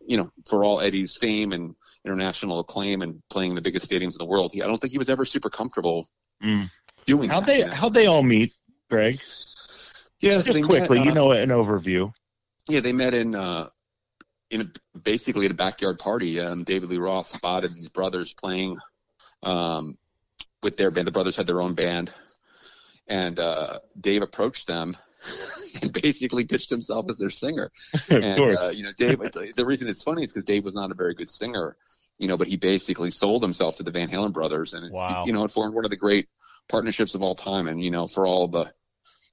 [SPEAKER 7] you know, for all Eddie's fame and international acclaim and playing the biggest stadiums in the world, he, I don't think he was ever super comfortable
[SPEAKER 6] Mm.
[SPEAKER 7] doing.
[SPEAKER 6] How they
[SPEAKER 7] you know?
[SPEAKER 6] how they all meet, Greg?
[SPEAKER 7] Yeah,
[SPEAKER 6] Just quickly,
[SPEAKER 7] met,
[SPEAKER 6] you
[SPEAKER 7] uh,
[SPEAKER 6] know, an overview.
[SPEAKER 7] Yeah, they met in uh, in a, basically at a backyard party. Um, David Lee Roth spotted these brothers playing um, with their band. The brothers had their own band, and uh, Dave approached them [LAUGHS] and basically pitched himself as their singer. [LAUGHS]
[SPEAKER 6] of
[SPEAKER 7] and,
[SPEAKER 6] course.
[SPEAKER 7] Uh, you know, Dave. It's, the reason it's funny is because Dave was not a very good singer. You know, but he basically sold himself to the Van Halen brothers, and it, you know, it formed one of the great partnerships of all time. And you know, for all the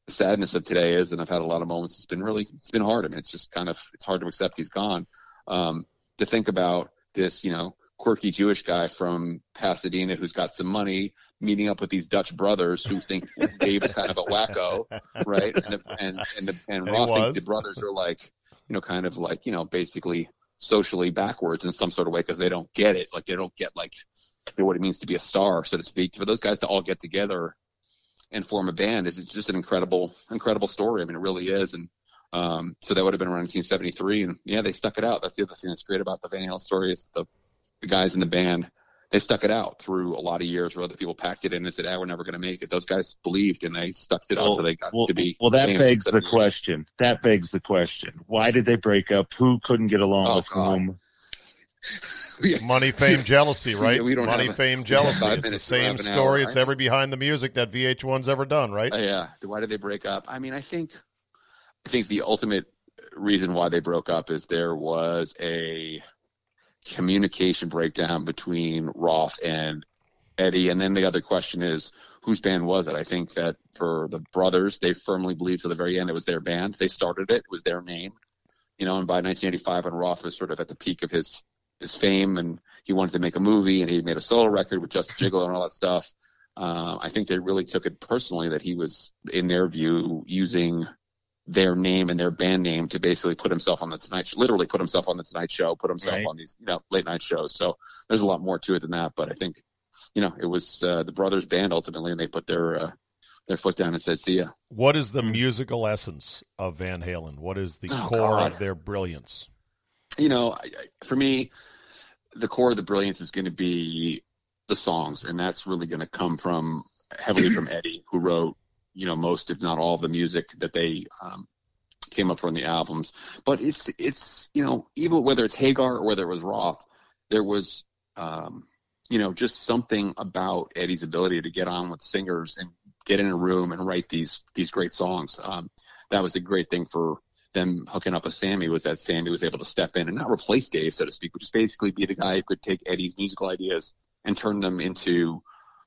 [SPEAKER 7] the sadness of today is, and I've had a lot of moments. It's been really, it's been hard. I mean, it's just kind of, it's hard to accept he's gone. Um, to think about this, you know, quirky Jewish guy from Pasadena who's got some money meeting up with these Dutch brothers who think [LAUGHS] Dave is kind of a wacko, right? And the, and and, the, and
[SPEAKER 1] And
[SPEAKER 7] thinks the brothers are like, you know, kind of like, you know, basically socially backwards in some sort of way because they don't get it. Like they don't get like you know, what it means to be a star, so to speak. For those guys to all get together and form a band is it's just an incredible, incredible story. I mean, it really is. And um, so that would have been around 1973, and yeah, they stuck it out. That's the other thing that's great about the Van Halen story is the guys in the band they stuck it out through a lot of years where other people packed it in and said, "Ah, we're never going to make it." Those guys believed and they stuck it out
[SPEAKER 6] Well,
[SPEAKER 7] until they got
[SPEAKER 6] well,
[SPEAKER 7] to be.
[SPEAKER 6] well, that begs the
[SPEAKER 7] seven years.
[SPEAKER 6] question. That begs the question. Why did they break up? Who couldn't get along
[SPEAKER 7] Oh,
[SPEAKER 6] with
[SPEAKER 7] God.
[SPEAKER 6] whom? [LAUGHS]
[SPEAKER 1] Money, fame, jealousy, right?
[SPEAKER 7] Yeah, we don't
[SPEAKER 1] Money,
[SPEAKER 7] have a-
[SPEAKER 1] fame, [LAUGHS] jealousy.
[SPEAKER 7] five
[SPEAKER 1] It's the same story.
[SPEAKER 7] hour,
[SPEAKER 1] It's
[SPEAKER 7] right?
[SPEAKER 1] every behind the music that VH1's ever done, right?
[SPEAKER 7] Uh, yeah. Why did they break up? I mean, I think, I think the ultimate reason why they broke up is there was a communication breakdown between Roth and Eddie. And then the other question is, whose band was it? I think that for the brothers, they firmly believed to the very end it was their band. They started it. It was their name. You know, and by 1985, when Roth was sort of at the peak of his his fame, and he wanted to make a movie, and he made a solo record with Just a Gigolo and all that stuff. Uh, I think they really took it personally that he was, in their view, using their name and their band name to basically put himself on the Tonight, Show, literally put himself on the Tonight Show, put himself
[SPEAKER 6] Right.
[SPEAKER 7] on these, you know, late night shows. So there's a lot more to it than that. But I think, you know, it was uh, the brothers' band ultimately, and they put their uh, their foot down and said, "See ya."
[SPEAKER 1] What is the musical essence of Van Halen? What is the
[SPEAKER 7] Oh,
[SPEAKER 1] core
[SPEAKER 7] God.
[SPEAKER 1] of their brilliance?
[SPEAKER 7] you know, I, I, for me, the core of the brilliance is going to be the songs, and that's really going to come from heavily from [CLEARS THROAT] Eddie, who wrote, you know, most if not all the music that they um, came up from the albums. But it's it's you know even whether it's Hagar or whether it was Roth, there was um, you know just something about Eddie's ability to get on with singers and get in a room and write these these great songs. Um, that was a great thing for them hooking up with Sammy was that Sammy was able to step in and not replace Dave, so to speak, but just basically be the guy who could take Eddie's musical ideas and turn them into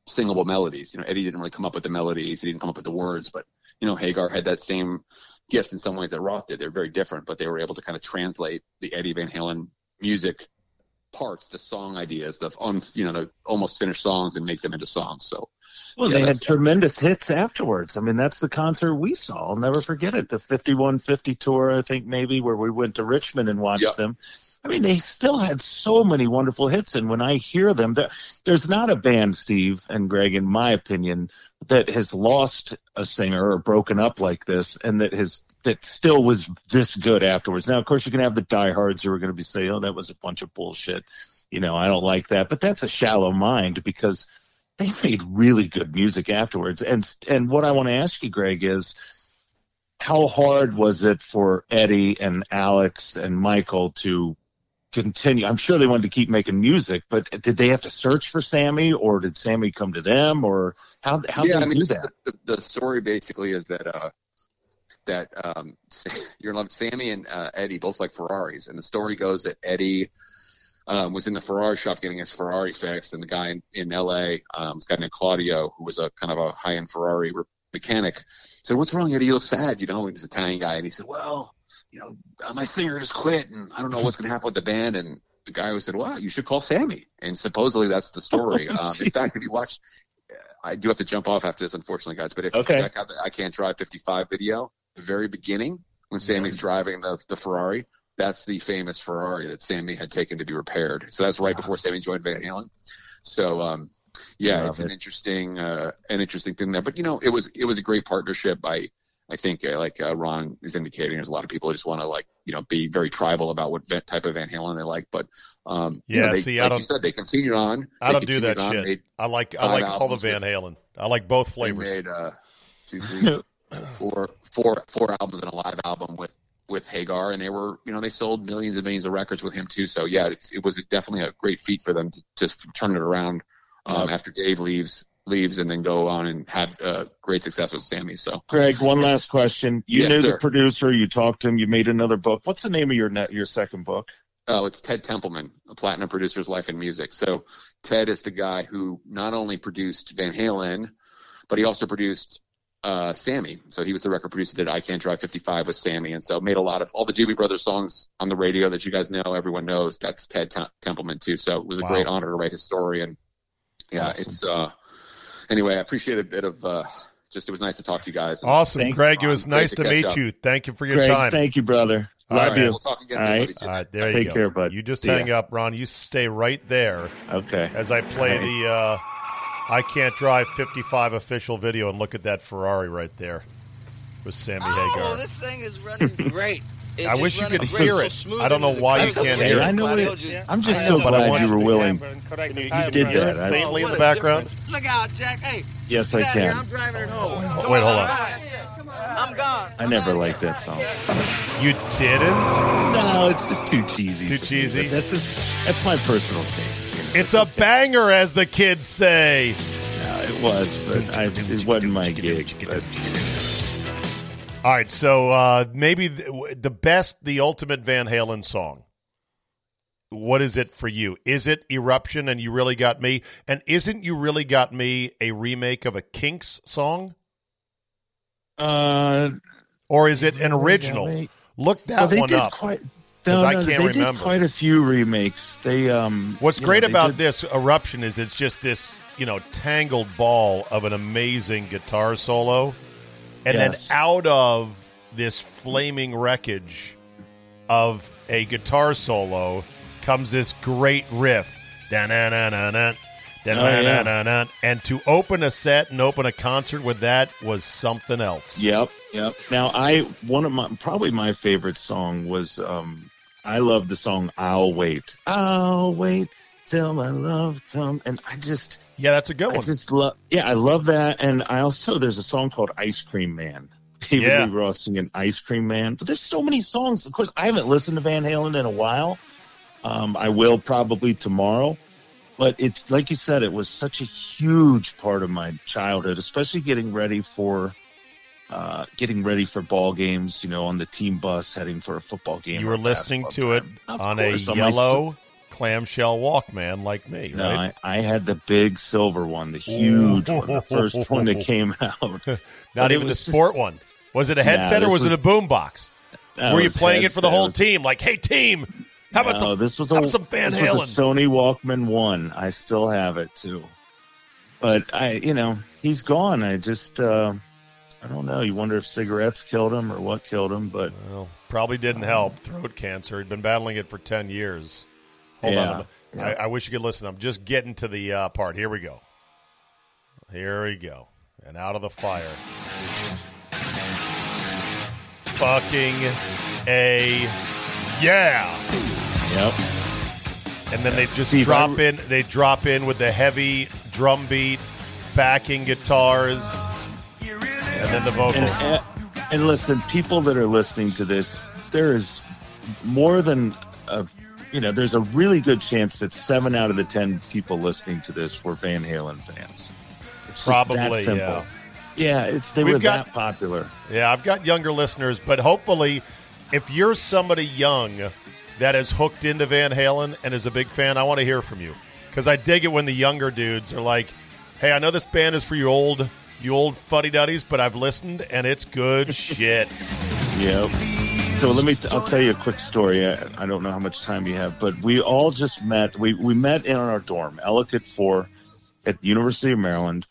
[SPEAKER 7] singable melodies. You know, Eddie didn't really come up with the melodies, he didn't come up with the words, but you know, Hagar had that same gift in some ways that Roth did. They're very different, but they were able to kind of translate the Eddie Van Halen music parts, the song ideas, the un, you know, the almost finished songs and make them into songs. So,
[SPEAKER 6] Well,
[SPEAKER 7] yeah,
[SPEAKER 6] they had tremendous hits afterwards. I mean, that's the concert we saw. I'll never forget it. The 5150 tour, I think maybe, where we went to Richmond and watched
[SPEAKER 7] Yep.
[SPEAKER 6] them. I mean, they still had so many wonderful hits. And when I hear them, there, there's not a band, Steve and Greg, in my opinion, that has lost a singer or broken up like this and that has that still was this good afterwards. Now, of course, you can have the diehards who are going to be saying, "Oh, that was a bunch of bullshit." You know, I don't like that, but that's a shallow mind because they made really good music afterwards. And and what I want to ask you, Greg, is how hard was it for Eddie and Alex and Michael to continue? I'm sure they wanted to keep making music, but did they have to search for Sammy, or did Sammy come to them, or how how
[SPEAKER 7] yeah,
[SPEAKER 6] did
[SPEAKER 7] I
[SPEAKER 6] they
[SPEAKER 7] mean,
[SPEAKER 6] do that?
[SPEAKER 7] the, the story basically is that uh, that um, [LAUGHS] you're in love. Sammy and uh, Eddie both like Ferraris, and the story goes that Eddie um, was in the Ferrari shop getting his Ferrari fixed, and the guy in, in L.A., um, this guy named Claudio, who was a kind of a high-end Ferrari re- mechanic, said, "What's wrong, Eddie? You look sad." You know, he's an Italian guy, and he said, "Well, you know, uh, my singer just quit, and I don't know what's going to happen with the band." And the guy who said, "Well, you should call Sammy," and supposedly that's the story. [LAUGHS] um, in fact, if you watch I do have to jump off after this, unfortunately, guys. But if
[SPEAKER 6] Okay.
[SPEAKER 7] you check out the I Can't Drive 55 video, the very beginning when Sammy's driving the, the Ferrari, that's the famous Ferrari that Sammy had taken to be repaired. So that's right before Sammy joined Van Halen. So, um, yeah,
[SPEAKER 6] Love
[SPEAKER 7] it's an
[SPEAKER 6] it.
[SPEAKER 7] interesting, uh, an interesting thing there. But you know, it was it was a great partnership. I I think, uh, like uh, Ron is indicating, there's a lot of people who just want to like you know be very tribal about what va- type of Van Halen they like. But um, you
[SPEAKER 1] Yeah,
[SPEAKER 7] know, they,
[SPEAKER 1] see, I
[SPEAKER 7] like
[SPEAKER 1] don't-
[SPEAKER 7] you said, they continued on.
[SPEAKER 1] I don't do that
[SPEAKER 7] on,
[SPEAKER 1] shit. I like I like all the Van Halen. I like both
[SPEAKER 7] they
[SPEAKER 1] flavors.
[SPEAKER 7] made uh, two, three, [LAUGHS] four, four, four albums and a live album with with Hagar, and they were, you know, they sold millions and millions of records with him too. So yeah, it, it was definitely a great feat for them to just turn it around um, after Dave leaves leaves and then go on and have uh, great success with Sammy. So
[SPEAKER 6] Greg, one last question. You
[SPEAKER 7] Yes,
[SPEAKER 6] knew the producer. You talked to him. You made another book. What's the name of your net, your second book?
[SPEAKER 7] Oh, it's Ted Templeman, a platinum producer's life and music. So Ted is the guy who not only produced Van Halen, but he also produced uh, Sammy. So he was the record producer that I Can't Drive 55 with Sammy. And so made a lot of all the Doobie Brothers songs on the radio that you guys know, everyone knows. That's Ted Tem- Templeman too. So it was a
[SPEAKER 1] Wow.
[SPEAKER 7] great honor to write his story. And yeah,
[SPEAKER 6] Awesome.
[SPEAKER 7] it's, uh, anyway, I appreciate a bit of, uh, just, it was nice to talk to you guys.
[SPEAKER 1] Awesome,
[SPEAKER 6] Thank-
[SPEAKER 1] Greg. It was nice
[SPEAKER 7] to
[SPEAKER 1] to meet
[SPEAKER 7] up.
[SPEAKER 1] you. Thank you for your
[SPEAKER 6] Greg,
[SPEAKER 1] time.
[SPEAKER 6] thank you, brother.
[SPEAKER 1] All
[SPEAKER 6] Love
[SPEAKER 1] right.
[SPEAKER 6] you.
[SPEAKER 7] We'll talk again.
[SPEAKER 6] All right.
[SPEAKER 7] everybody, too.
[SPEAKER 1] All right, there you
[SPEAKER 6] Take
[SPEAKER 1] go.
[SPEAKER 6] care, bud.
[SPEAKER 1] You just
[SPEAKER 6] See ya.
[SPEAKER 1] hang up, Ron. You stay right there
[SPEAKER 6] Okay.
[SPEAKER 1] as I play the uh, I Can't Drive 55 official video and look at that Ferrari right there with Sammy
[SPEAKER 10] Oh,
[SPEAKER 1] Hagar.
[SPEAKER 10] this thing is running [LAUGHS] great. It's
[SPEAKER 1] I wish you could hear it.
[SPEAKER 10] smooth
[SPEAKER 1] I don't know why you can't hear it.
[SPEAKER 6] I know what it. I'm just so
[SPEAKER 1] know, but I
[SPEAKER 6] glad
[SPEAKER 1] want
[SPEAKER 6] you were willing.
[SPEAKER 1] Can you,
[SPEAKER 6] You did that. I,
[SPEAKER 1] faintly in the background.
[SPEAKER 10] Look out, Jack. Hey.
[SPEAKER 6] Yes, I can.
[SPEAKER 10] I'm driving it home.
[SPEAKER 1] Wait, hold on.
[SPEAKER 10] I'm gone.
[SPEAKER 6] I never liked that song.
[SPEAKER 1] You didn't?
[SPEAKER 6] No, it's just too cheesy.
[SPEAKER 1] Too
[SPEAKER 6] for me,
[SPEAKER 1] cheesy?
[SPEAKER 6] but That's just that's my personal taste. you know.
[SPEAKER 1] It's a banger, as the kids say.
[SPEAKER 6] No, it was, but I, it wasn't my gig. But
[SPEAKER 1] All right, so uh, maybe the, the best, the ultimate Van Halen song. What is it for you? Is it Eruption and You Really Got Me? And isn't You Really Got Me a remake of a Kinks song?
[SPEAKER 6] uh,
[SPEAKER 1] Or is it an original?
[SPEAKER 6] Me.
[SPEAKER 1] Look that
[SPEAKER 6] well,
[SPEAKER 1] one up.
[SPEAKER 6] quite.
[SPEAKER 1] 'Cause
[SPEAKER 6] No,
[SPEAKER 1] I
[SPEAKER 6] no,
[SPEAKER 1] can't
[SPEAKER 6] they
[SPEAKER 1] remember.
[SPEAKER 6] did quite a few remakes. They um.
[SPEAKER 1] What's
[SPEAKER 6] know,
[SPEAKER 1] great
[SPEAKER 6] they
[SPEAKER 1] about
[SPEAKER 6] did-
[SPEAKER 1] this Eruption is it's just this, you know, tangled ball of an amazing guitar solo. And
[SPEAKER 6] Yes.
[SPEAKER 1] then out of this flaming wreckage of a guitar solo comes this great riff. Da-na-na-na-na, da-na-na-na-na. And to open a set and open a concert with that was something else.
[SPEAKER 6] Yep, yep. Now, I one of my probably my favorite song was um, I love the song "I'll Wait." I'll wait till my love come, and I just
[SPEAKER 1] Yeah, that's a good one.
[SPEAKER 6] I
[SPEAKER 1] one.
[SPEAKER 6] just love. Yeah, I love that, and I also there's a song called "Ice Cream Man." David
[SPEAKER 1] Yeah.
[SPEAKER 6] Lee Roth singing "Ice Cream Man," but there's so many songs. Of course, I haven't listened to Van Halen in a while. Um, I will probably tomorrow, but it's like you said, it was such a huge part of my childhood, especially getting ready for. Uh, getting ready for ball games, you know, on the team bus heading for a football game.
[SPEAKER 1] you were listening to it.
[SPEAKER 6] Of
[SPEAKER 1] on a
[SPEAKER 6] course, my
[SPEAKER 1] yellow clamshell Walkman like me,
[SPEAKER 6] no,
[SPEAKER 1] right?
[SPEAKER 6] I, I had the big silver one, the huge one, the [LAUGHS] first one that came out. [LAUGHS]
[SPEAKER 1] Not even the sport
[SPEAKER 6] just-
[SPEAKER 1] one. Was it a headset or
[SPEAKER 6] this
[SPEAKER 1] was, it a
[SPEAKER 6] boombox?
[SPEAKER 1] boom Were you
[SPEAKER 6] was
[SPEAKER 1] playing it for the whole
[SPEAKER 6] was-
[SPEAKER 1] team? Like, hey team, how about
[SPEAKER 6] no,
[SPEAKER 1] some?
[SPEAKER 6] this was a,
[SPEAKER 1] some Van
[SPEAKER 6] this
[SPEAKER 1] Halen?
[SPEAKER 6] was a Sony Walkman one. I still have it too. But I, you know, he's gone. I just, uh, I don't know. You wonder if cigarettes killed him or what killed him. But
[SPEAKER 1] Well, probably didn't help. Throat cancer. He'd been battling it for ten years. Hold
[SPEAKER 6] Yeah,
[SPEAKER 1] on.
[SPEAKER 6] yeah.
[SPEAKER 1] I, I wish you could listen. I'm just getting to the uh, part. Here we go. Here we go. And out of the fire. Fucking a yeah.
[SPEAKER 6] yep,
[SPEAKER 1] And then they just
[SPEAKER 6] Steve,
[SPEAKER 1] drop
[SPEAKER 6] I-
[SPEAKER 1] in. They drop in with the heavy drum beat, backing guitars, and then the vocals.
[SPEAKER 6] and, and listen, people that are listening to this, there is more than a, you know, there's a really good chance that seven out of the ten people listening to this were Van Halen fans. It's
[SPEAKER 1] Probably, yeah.
[SPEAKER 6] Yeah, it's they
[SPEAKER 1] We've
[SPEAKER 6] were
[SPEAKER 1] got-
[SPEAKER 6] that popular.
[SPEAKER 1] Yeah, I've got younger listeners, but hopefully, if you're somebody young that is hooked into Van Halen and is a big fan, I want to hear from you because I dig it when the younger dudes are like, "Hey, I know this band is for you old, you old fuddy duddies, but I've listened and it's good [LAUGHS] shit."
[SPEAKER 6] Yep. So let me. I'll tell you a quick story. I, I don't know how much time you have, but we all just met. We we met in our dorm, Ellicott Four, at the University of Maryland.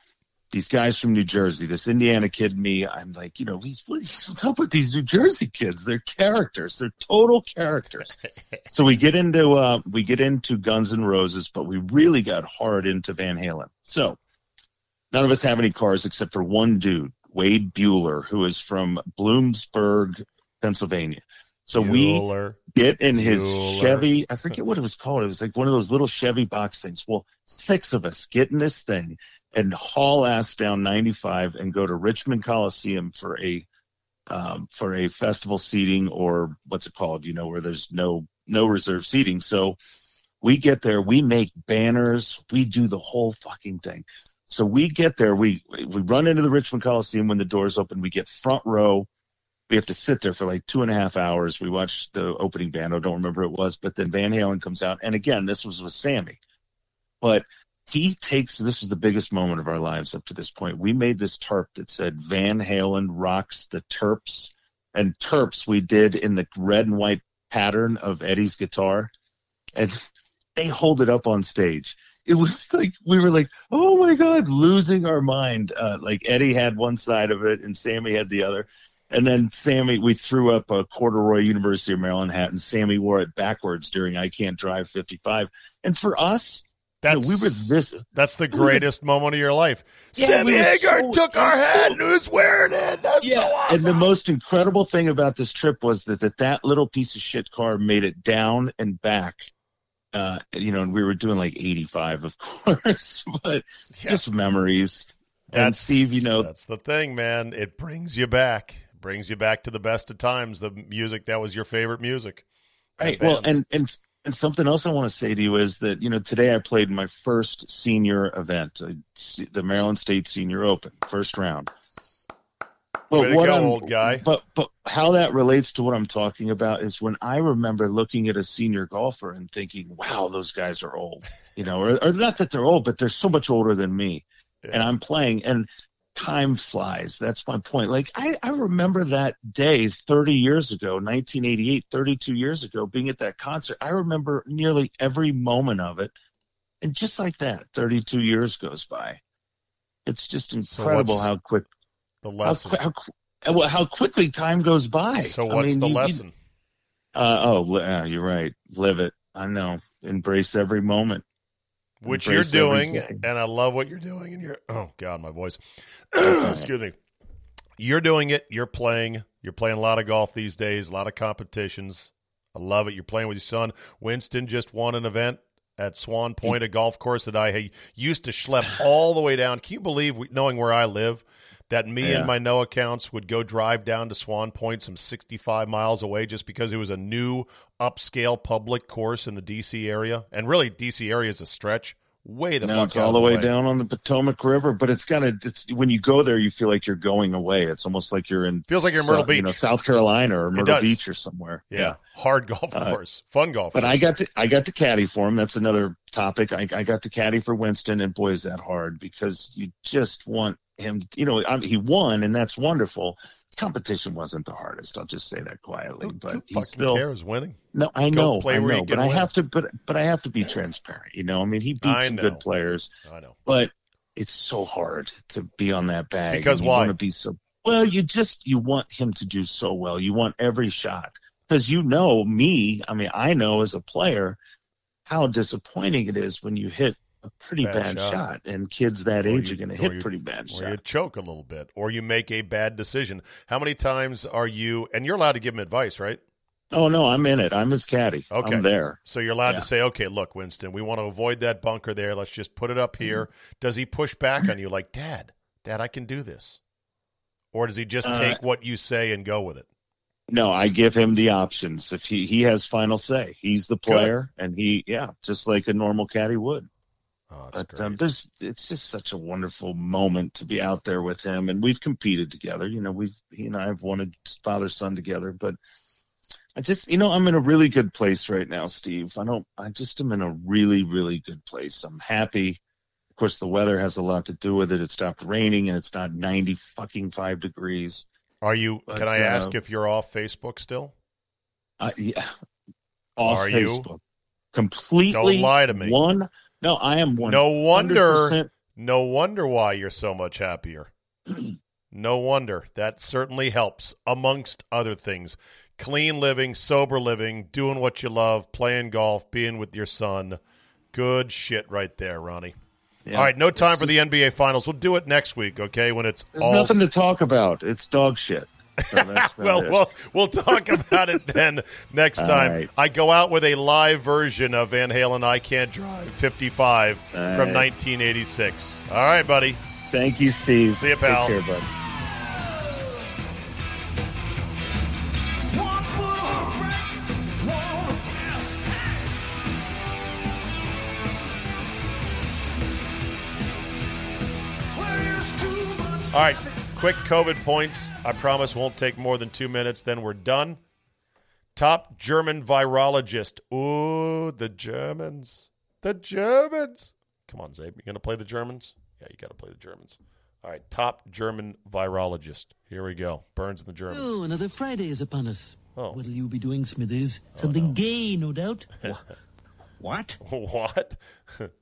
[SPEAKER 6] These guys from New Jersey, this Indiana kid, me. I'm like, you know, these what's up with these New Jersey kids? They're characters. They're total characters. [LAUGHS] so we get into uh, we get into Guns and Roses, but we really got hard into Van Halen. So none of us have any cars except for one dude, Wade Bueller, who is from Bloomsburg, Pennsylvania. So
[SPEAKER 1] Bueller.
[SPEAKER 6] we get in his
[SPEAKER 1] Bueller.
[SPEAKER 6] Chevy. I forget what it was called. It was like one of those little Chevy box things. Well, six of us get in this thing and haul ass down 95 and go to Richmond Coliseum for a um, for a festival seating or what's it called? You know, where there's no no reserve seating. So we get there, we make banners, we do the whole fucking thing. So we get there, we we run into the Richmond Coliseum when the doors open. We get front row. We have to sit there for like two and a half hours. We watch the opening band. I don't remember it was, but then Van Halen comes out, and again, this was with Sammy. But he takes this is the biggest moment of our lives up to this point. We made this tarp that said Van Halen rocks the Terps, and Terps we did in the red and white pattern of Eddie's guitar, and they hold it up on stage. It was [LAUGHS] like we were like, oh my god, losing our mind. Uh, like Eddie had one side of it and Sammy had the other. And then Sammy, we threw up a corduroy University of Maryland hat, and Sammy wore it backwards during "I Can't Drive 55." And for us, you know,
[SPEAKER 1] That's
[SPEAKER 6] we were this.
[SPEAKER 1] That's the
[SPEAKER 6] we were
[SPEAKER 1] greatest moment of your life.
[SPEAKER 6] Yeah,
[SPEAKER 1] Sammy
[SPEAKER 6] we
[SPEAKER 1] Hagar
[SPEAKER 6] so-
[SPEAKER 1] took our hat and who's wearing it? That's
[SPEAKER 6] Yeah,
[SPEAKER 1] so awesome.
[SPEAKER 6] and the most incredible thing about this trip was that that, that little piece of shit car made it down and back. Uh, you know, and we were doing like 85, of [LAUGHS] course, but just memories. and Steve, you know,
[SPEAKER 1] that's the thing, man. It brings you back. Brings you back to the best of times. The music that was your favorite music.
[SPEAKER 6] Right. Well, and and and something else I want to say to you is that you know today I played my first senior event, uh, the Maryland State Senior Open, first round.
[SPEAKER 1] Way to
[SPEAKER 6] what
[SPEAKER 1] go, old guy.
[SPEAKER 6] But but how that relates to what I'm talking about is when I remember looking at a senior golfer and thinking, "Wow, those guys are old," you know, or, or not that they're old, but they're so much older than me, and I'm playing and. Time flies. That's my point. Like I, I remember that day 30 years ago, 1988, 32 years ago, being at that concert. I remember nearly every moment of it. And just like that, 32 years goes by. It's just incredible
[SPEAKER 1] what's
[SPEAKER 6] how quick
[SPEAKER 1] The lesson.
[SPEAKER 6] how, well, how quickly time goes by.
[SPEAKER 1] so
[SPEAKER 6] I
[SPEAKER 1] what's
[SPEAKER 6] mean,
[SPEAKER 1] the
[SPEAKER 6] you- you-
[SPEAKER 1] lesson?
[SPEAKER 6] uh, oh, uh, you're right. Live it. I know. Embrace every moment.
[SPEAKER 1] Which you're doing, and I love what you're doing. And you're oh god, my voice. [CLEARS THROAT] Excuse me. You're doing it. You're playing. You're playing a lot of golf these days. A lot of competitions. I love it. You're playing with your son. Winston just won an event at Swan Point, a golf course that I used to schlep all the way down. Can you believe, knowing where I live, that me
[SPEAKER 6] Yeah.
[SPEAKER 1] and my no accounts would go drive down to Swan Point, some 65 miles away, just because it was a new upscale public course in the D.C. area? And really, D.C. area is a stretch. Way the
[SPEAKER 6] no,
[SPEAKER 1] fuck
[SPEAKER 6] it's all the way
[SPEAKER 1] way.
[SPEAKER 6] down on the Potomac River, but it's got a. It's when you go there, you feel like you're going away. It's almost like you're in.
[SPEAKER 1] Feels like you're in Myrtle
[SPEAKER 6] Beach, You know, South Carolina or Myrtle. Beach or somewhere.
[SPEAKER 1] Yeah, hard golf
[SPEAKER 6] Uh,
[SPEAKER 1] course, fun golf.
[SPEAKER 6] But
[SPEAKER 1] course.
[SPEAKER 6] I got to I got to caddy for him. That's another topic. I, I got to caddy for Winston, and boy, is that hard because you just want him. You know, I he won, and that's wonderful. Competition wasn't the hardest. I'll just say that quietly. but
[SPEAKER 1] Who fucking
[SPEAKER 6] still
[SPEAKER 1] cares winning?
[SPEAKER 6] no. I
[SPEAKER 1] Go
[SPEAKER 6] know,
[SPEAKER 1] play
[SPEAKER 6] I know, but I
[SPEAKER 1] win.
[SPEAKER 6] have to. But but I have to be transparent. You know, I mean, he
[SPEAKER 1] beats
[SPEAKER 6] some good players,
[SPEAKER 1] I know.
[SPEAKER 6] but it's so hard to be on that bag
[SPEAKER 1] Because why?
[SPEAKER 6] want to be so well. You just you want him to do so well. You want every shot because you know me. I mean, I know as a player how disappointing it is when you hit a pretty
[SPEAKER 1] Bad
[SPEAKER 6] bad,
[SPEAKER 1] shot.
[SPEAKER 6] shot. and kids that
[SPEAKER 1] Or
[SPEAKER 6] age
[SPEAKER 1] you-
[SPEAKER 6] are going to hit
[SPEAKER 1] you-
[SPEAKER 6] pretty bad
[SPEAKER 1] Or you choke a little bit, or you make a bad decision. How many times are you? And you're allowed to give him advice, right?
[SPEAKER 6] Oh no, I'm in it. I'm his caddy.
[SPEAKER 1] Okay.
[SPEAKER 6] I'm there.
[SPEAKER 1] So you're allowed
[SPEAKER 6] Yeah.
[SPEAKER 1] to say, "Okay, look, Winston, we want to avoid that bunker there. Let's just put it up here."
[SPEAKER 6] Mm-hmm.
[SPEAKER 1] Does he push back on you, like, "Dad, Dad, I can do this," or does he just
[SPEAKER 6] Uh,
[SPEAKER 1] take what you say and go with it?
[SPEAKER 6] No, I give him the options. If he he has final say, he's the player, and he yeah, just like a normal caddy would.
[SPEAKER 1] Oh,
[SPEAKER 6] but um, there's it's just such a wonderful moment to be out there with him, and we've competed together. You know, we've he and I have a father son together, but I just you know I'm in a really good place right now, Steve. I don't I just am in a really really good place. I'm happy. Of course, the weather has a lot to do with it. It stopped raining, and it's not 90 fucking five degrees.
[SPEAKER 1] Are you?
[SPEAKER 6] But,
[SPEAKER 1] can I
[SPEAKER 6] uh,
[SPEAKER 1] ask if you're off Facebook still?
[SPEAKER 6] I, yeah, off
[SPEAKER 1] Are you?
[SPEAKER 6] Facebook. Completely.
[SPEAKER 1] Don't lie to me.
[SPEAKER 6] One. No, I am one.
[SPEAKER 1] No wonder. No wonder why you're so much happier. [CLEARS THROAT] no wonder. That certainly helps, amongst other things. Clean living, sober living, doing what you love, playing golf, being with your son. Good shit right there, Ronnie.
[SPEAKER 6] Yeah.
[SPEAKER 1] All right, no time for the NBA Finals. We'll do it next week, okay? When it's
[SPEAKER 6] There's
[SPEAKER 1] all
[SPEAKER 6] nothing to talk about. It's dog shit. So that's [LAUGHS] about
[SPEAKER 1] well,
[SPEAKER 6] it.
[SPEAKER 1] we'll we'll talk about it then next time.
[SPEAKER 6] right.
[SPEAKER 1] I go out with a live version of Van Halen "I Can't Drive" '55
[SPEAKER 6] All
[SPEAKER 1] from
[SPEAKER 6] right.
[SPEAKER 1] 1986. All right, buddy.
[SPEAKER 6] Thank you, Steve.
[SPEAKER 1] See you, pal.
[SPEAKER 6] Take care, bud.
[SPEAKER 1] All right, quick COVID points. I promise won't take more than two minutes. Then we're done. Top German virologist. Ooh, the Germans. The Germans. Come on, Czabe. You going to play the Germans? Yeah, you got to play the Germans. All right, top German virologist. Here we go. Burns and the Germans.
[SPEAKER 11] Oh, another Friday is upon us.
[SPEAKER 1] Oh.
[SPEAKER 11] What'll you be doing, Smithers? Oh, Something gay, no doubt. [LAUGHS] What?
[SPEAKER 1] What?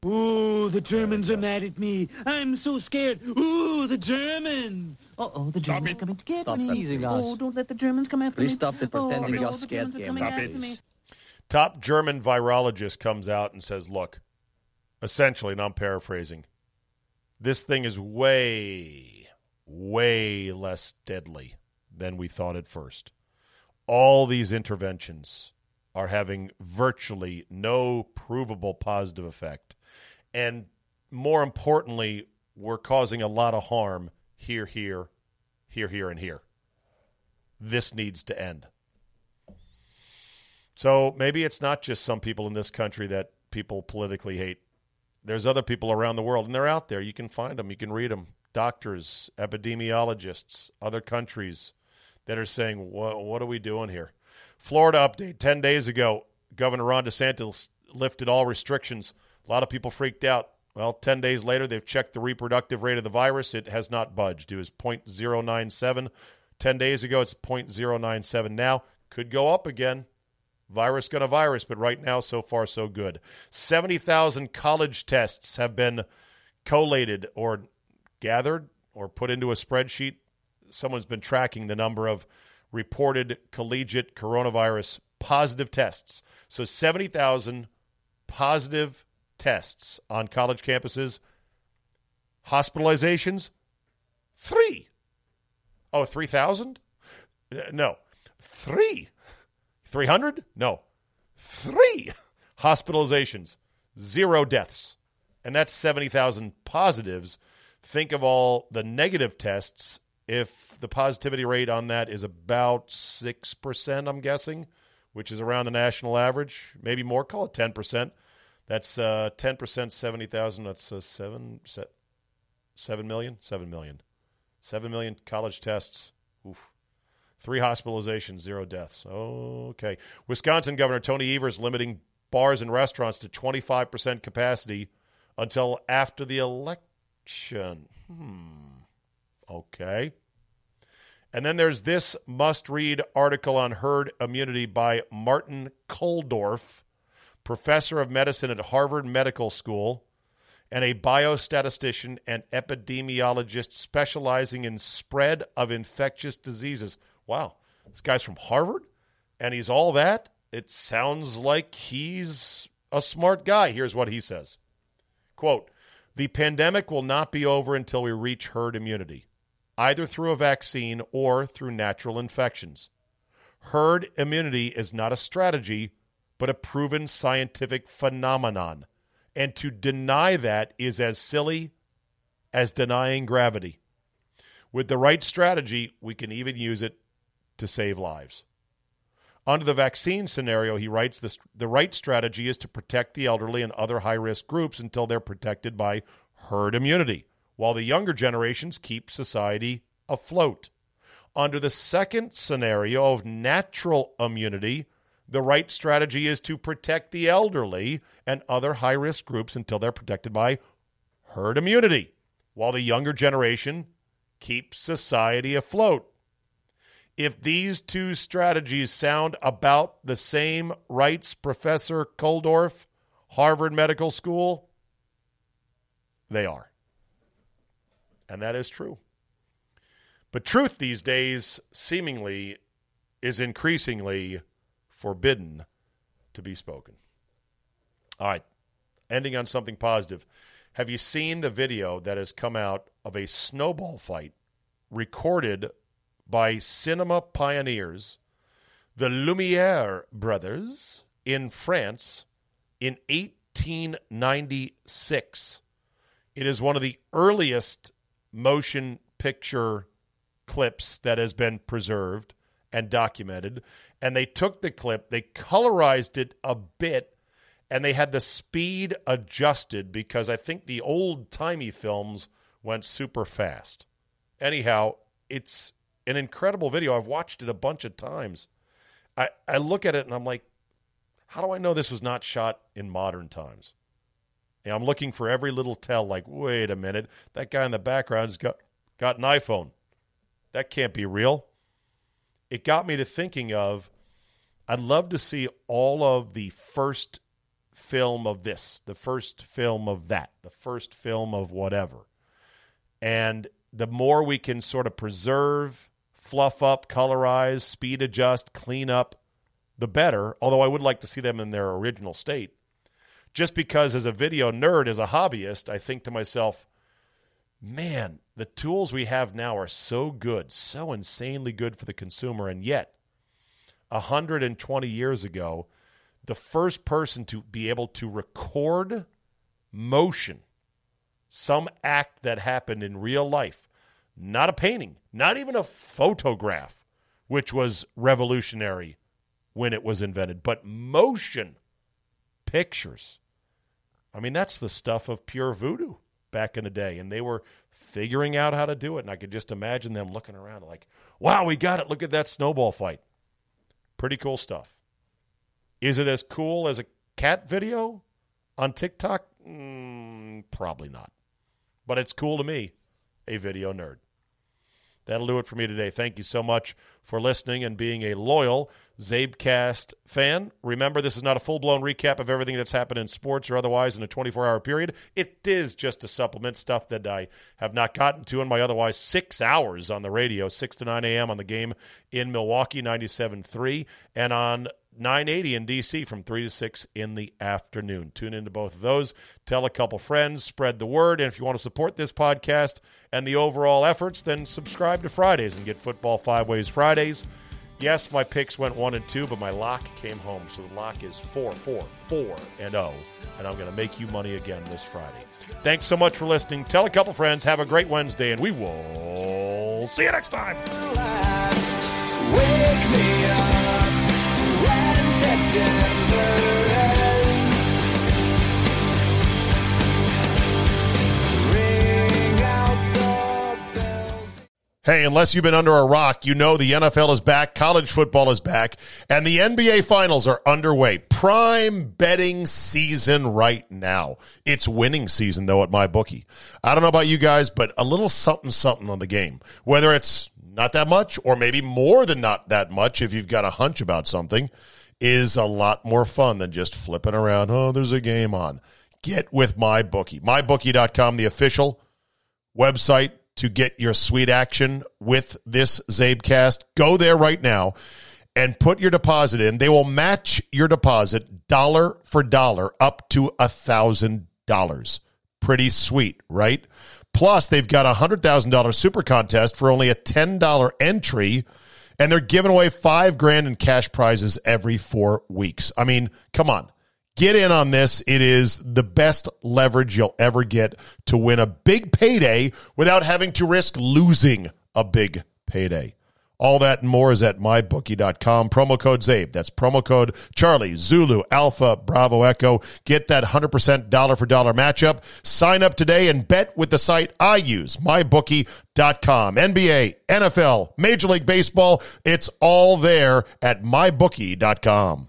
[SPEAKER 11] Oh, the Germans are mad at me. I'm so scared. Ooh, the Germans. Oh, oh, the Germans are coming to get
[SPEAKER 10] Stop
[SPEAKER 11] me.
[SPEAKER 10] that. Easy, guys.
[SPEAKER 11] Oh, don't let the Germans come after
[SPEAKER 10] Please
[SPEAKER 11] me.
[SPEAKER 10] stop the
[SPEAKER 11] oh,
[SPEAKER 10] pretending
[SPEAKER 11] no,
[SPEAKER 10] you're
[SPEAKER 11] the
[SPEAKER 10] scared
[SPEAKER 11] Germans are
[SPEAKER 10] game.
[SPEAKER 11] coming
[SPEAKER 10] Stop
[SPEAKER 11] after
[SPEAKER 10] it.
[SPEAKER 11] me.
[SPEAKER 1] Top German virologist comes out and says, look, essentially, and I'm paraphrasing, this thing is way, way less deadly than we thought at first. All these interventions are having virtually no provable positive effect. And more importantly, we're causing a lot of harm here, here, here, here, and here. This needs to end. So maybe it's not just some people in this country that people politically hate. There's other people around the world, and they're out there. You can find them, you can read them. Doctors, epidemiologists, other countries that are saying, what, are we doing here? Florida update 10 days ago, Governor Ron DeSantis lifted all restrictions. A lot of people freaked out. Well, 10 days later, they've checked the reproductive rate of the virus. It has not budged. It was 0.097. 10 days ago, it's 0.097 now. Could go up again. Virus gonna virus, but right now, so far, so good. 70,000 college tests have been collated or gathered or put into a spreadsheet. Someone's been tracking the number of reported collegiate coronavirus positive tests. So 70,000 positive tests on college campuses. Hospitalizations, three. Oh, 3,000? No, three. 300? No. Three hospitalizations, zero deaths. And that's 70,000 positives. Think of all the negative tests. If the positivity rate on that is about 6%, I'm guessing, which is around the national average, maybe more, call it 10%. That's uh, 10%, 70,000. That's uh, 7, se- 7 million? 7 million. 7 million college tests. Oof. Three hospitalizations, zero deaths. Okay. Wisconsin Governor Tony Evers limiting bars and restaurants to 25% capacity until after the election. Hmm. Okay. And then there's this must read article on herd immunity by Martin Kulldorff, professor of medicine at Harvard Medical School and a biostatistician and epidemiologist specializing in spread of infectious diseases. Wow, this guy's from Harvard and he's all that. It sounds like he's a smart guy. Here's what he says. Quote, the pandemic will not be over until we reach herd immunity, either through a vaccine or through natural infections. Herd immunity is not a strategy, but a proven scientific phenomenon. And to deny that is as silly as denying gravity. With the right strategy, we can even use it to save lives. Under the vaccine scenario, he writes the, the right strategy is to protect the elderly and other high risk groups until they're protected by herd immunity, while the younger generations keep society afloat. Under the second scenario of natural immunity, the right strategy is to protect the elderly and other high risk groups until they're protected by herd immunity, while the younger generation keeps society afloat. If these two strategies sound about the same, writes Professor Kulldorff, Harvard Medical School, they are. And that is true. But truth these days seemingly is increasingly forbidden to be spoken. All right, ending on something positive. Have you seen the video that has come out of a snowball fight recorded by cinema pioneers, the Lumiere brothers, in France in 1896? It is one of the earliest motion picture clips that has been preserved and documented. And they took the clip, they colorized it a bit, and they had the speed adjusted because I think the old timey films went super fast. Anyhow, it's an incredible video. I've watched it a bunch of times. I, I look at it and I'm like, how do I know this was not shot in modern times? And I'm looking for every little tell, like, wait a minute, that guy in the background's got, got an iPhone. That can't be real. It got me to thinking of I'd love to see all of the first film of this, the first film of that, the first film of whatever. And the more we can sort of preserve, fluff up, colorize, speed adjust, clean up, the better. Although I would like to see them in their original state. Just because, as a video nerd, as a hobbyist, I think to myself, man, the tools we have now are so good, so insanely good for the consumer. And yet, 120 years ago, the first person to be able to record motion, some act that happened in real life, not a painting, not even a photograph, which was revolutionary when it was invented, but motion pictures. I mean, that's the stuff of pure voodoo back in the day. And they were figuring out how to do it. And I could just imagine them looking around like, wow, we got it. Look at that snowball fight. Pretty cool stuff. Is it as cool as a cat video on TikTok? Mm, probably not. But it's cool to me, a video nerd. That'll do it for me today. Thank you so much for listening and being a loyal Czabecast fan. Remember, this is not a full blown recap of everything that's happened in sports or otherwise in a 24 hour period. It is just a supplement stuff that I have not gotten to in my otherwise six hours on the radio, 6 to 9 a.m. on the game in Milwaukee, 97.3, and on 980 in DC from 3 to 6 in the afternoon. Tune into both of those. Tell a couple friends, spread the word. And if you want to support this podcast and the overall efforts, then subscribe to Fridays and get Football Five Ways Fridays. Yes, my picks went one and two, but my lock came home. So the lock is four, four, four, and oh. And I'm going to make you money again this Friday. Thanks so much for listening. Tell a couple friends. Have a great Wednesday, and we will see you next time. Hey, unless you've been under a rock, you know the NFL is back, college football is back, and the NBA finals are underway. Prime betting season right now. It's winning season, though, at my bookie. I don't know about you guys, but a little something something on the game. Whether it's not that much or maybe more than not that much if you've got a hunch about something is a lot more fun than just flipping around. Oh, there's a game on. Get with my bookie. MyBookie.com, the official website to get your sweet action with this Czabecast. Go there right now and put your deposit in. They will match your deposit dollar for dollar up to a thousand dollars. Pretty sweet, right? Plus, they've got a hundred thousand dollar super contest for only a ten dollar entry, and they're giving away five grand in cash prizes every four weeks. I mean, come on. Get in on this. It is the best leverage you'll ever get to win a big payday without having to risk losing a big payday. All that and more is at mybookie.com. Promo code CZABE. That's promo code Charlie, Zulu, Alpha, Bravo, Echo. Get that 100% dollar for dollar matchup. Sign up today and bet with the site I use, mybookie.com. NBA, NFL, Major League Baseball. It's all there at mybookie.com.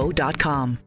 [SPEAKER 12] Cancerscreeninfo.com.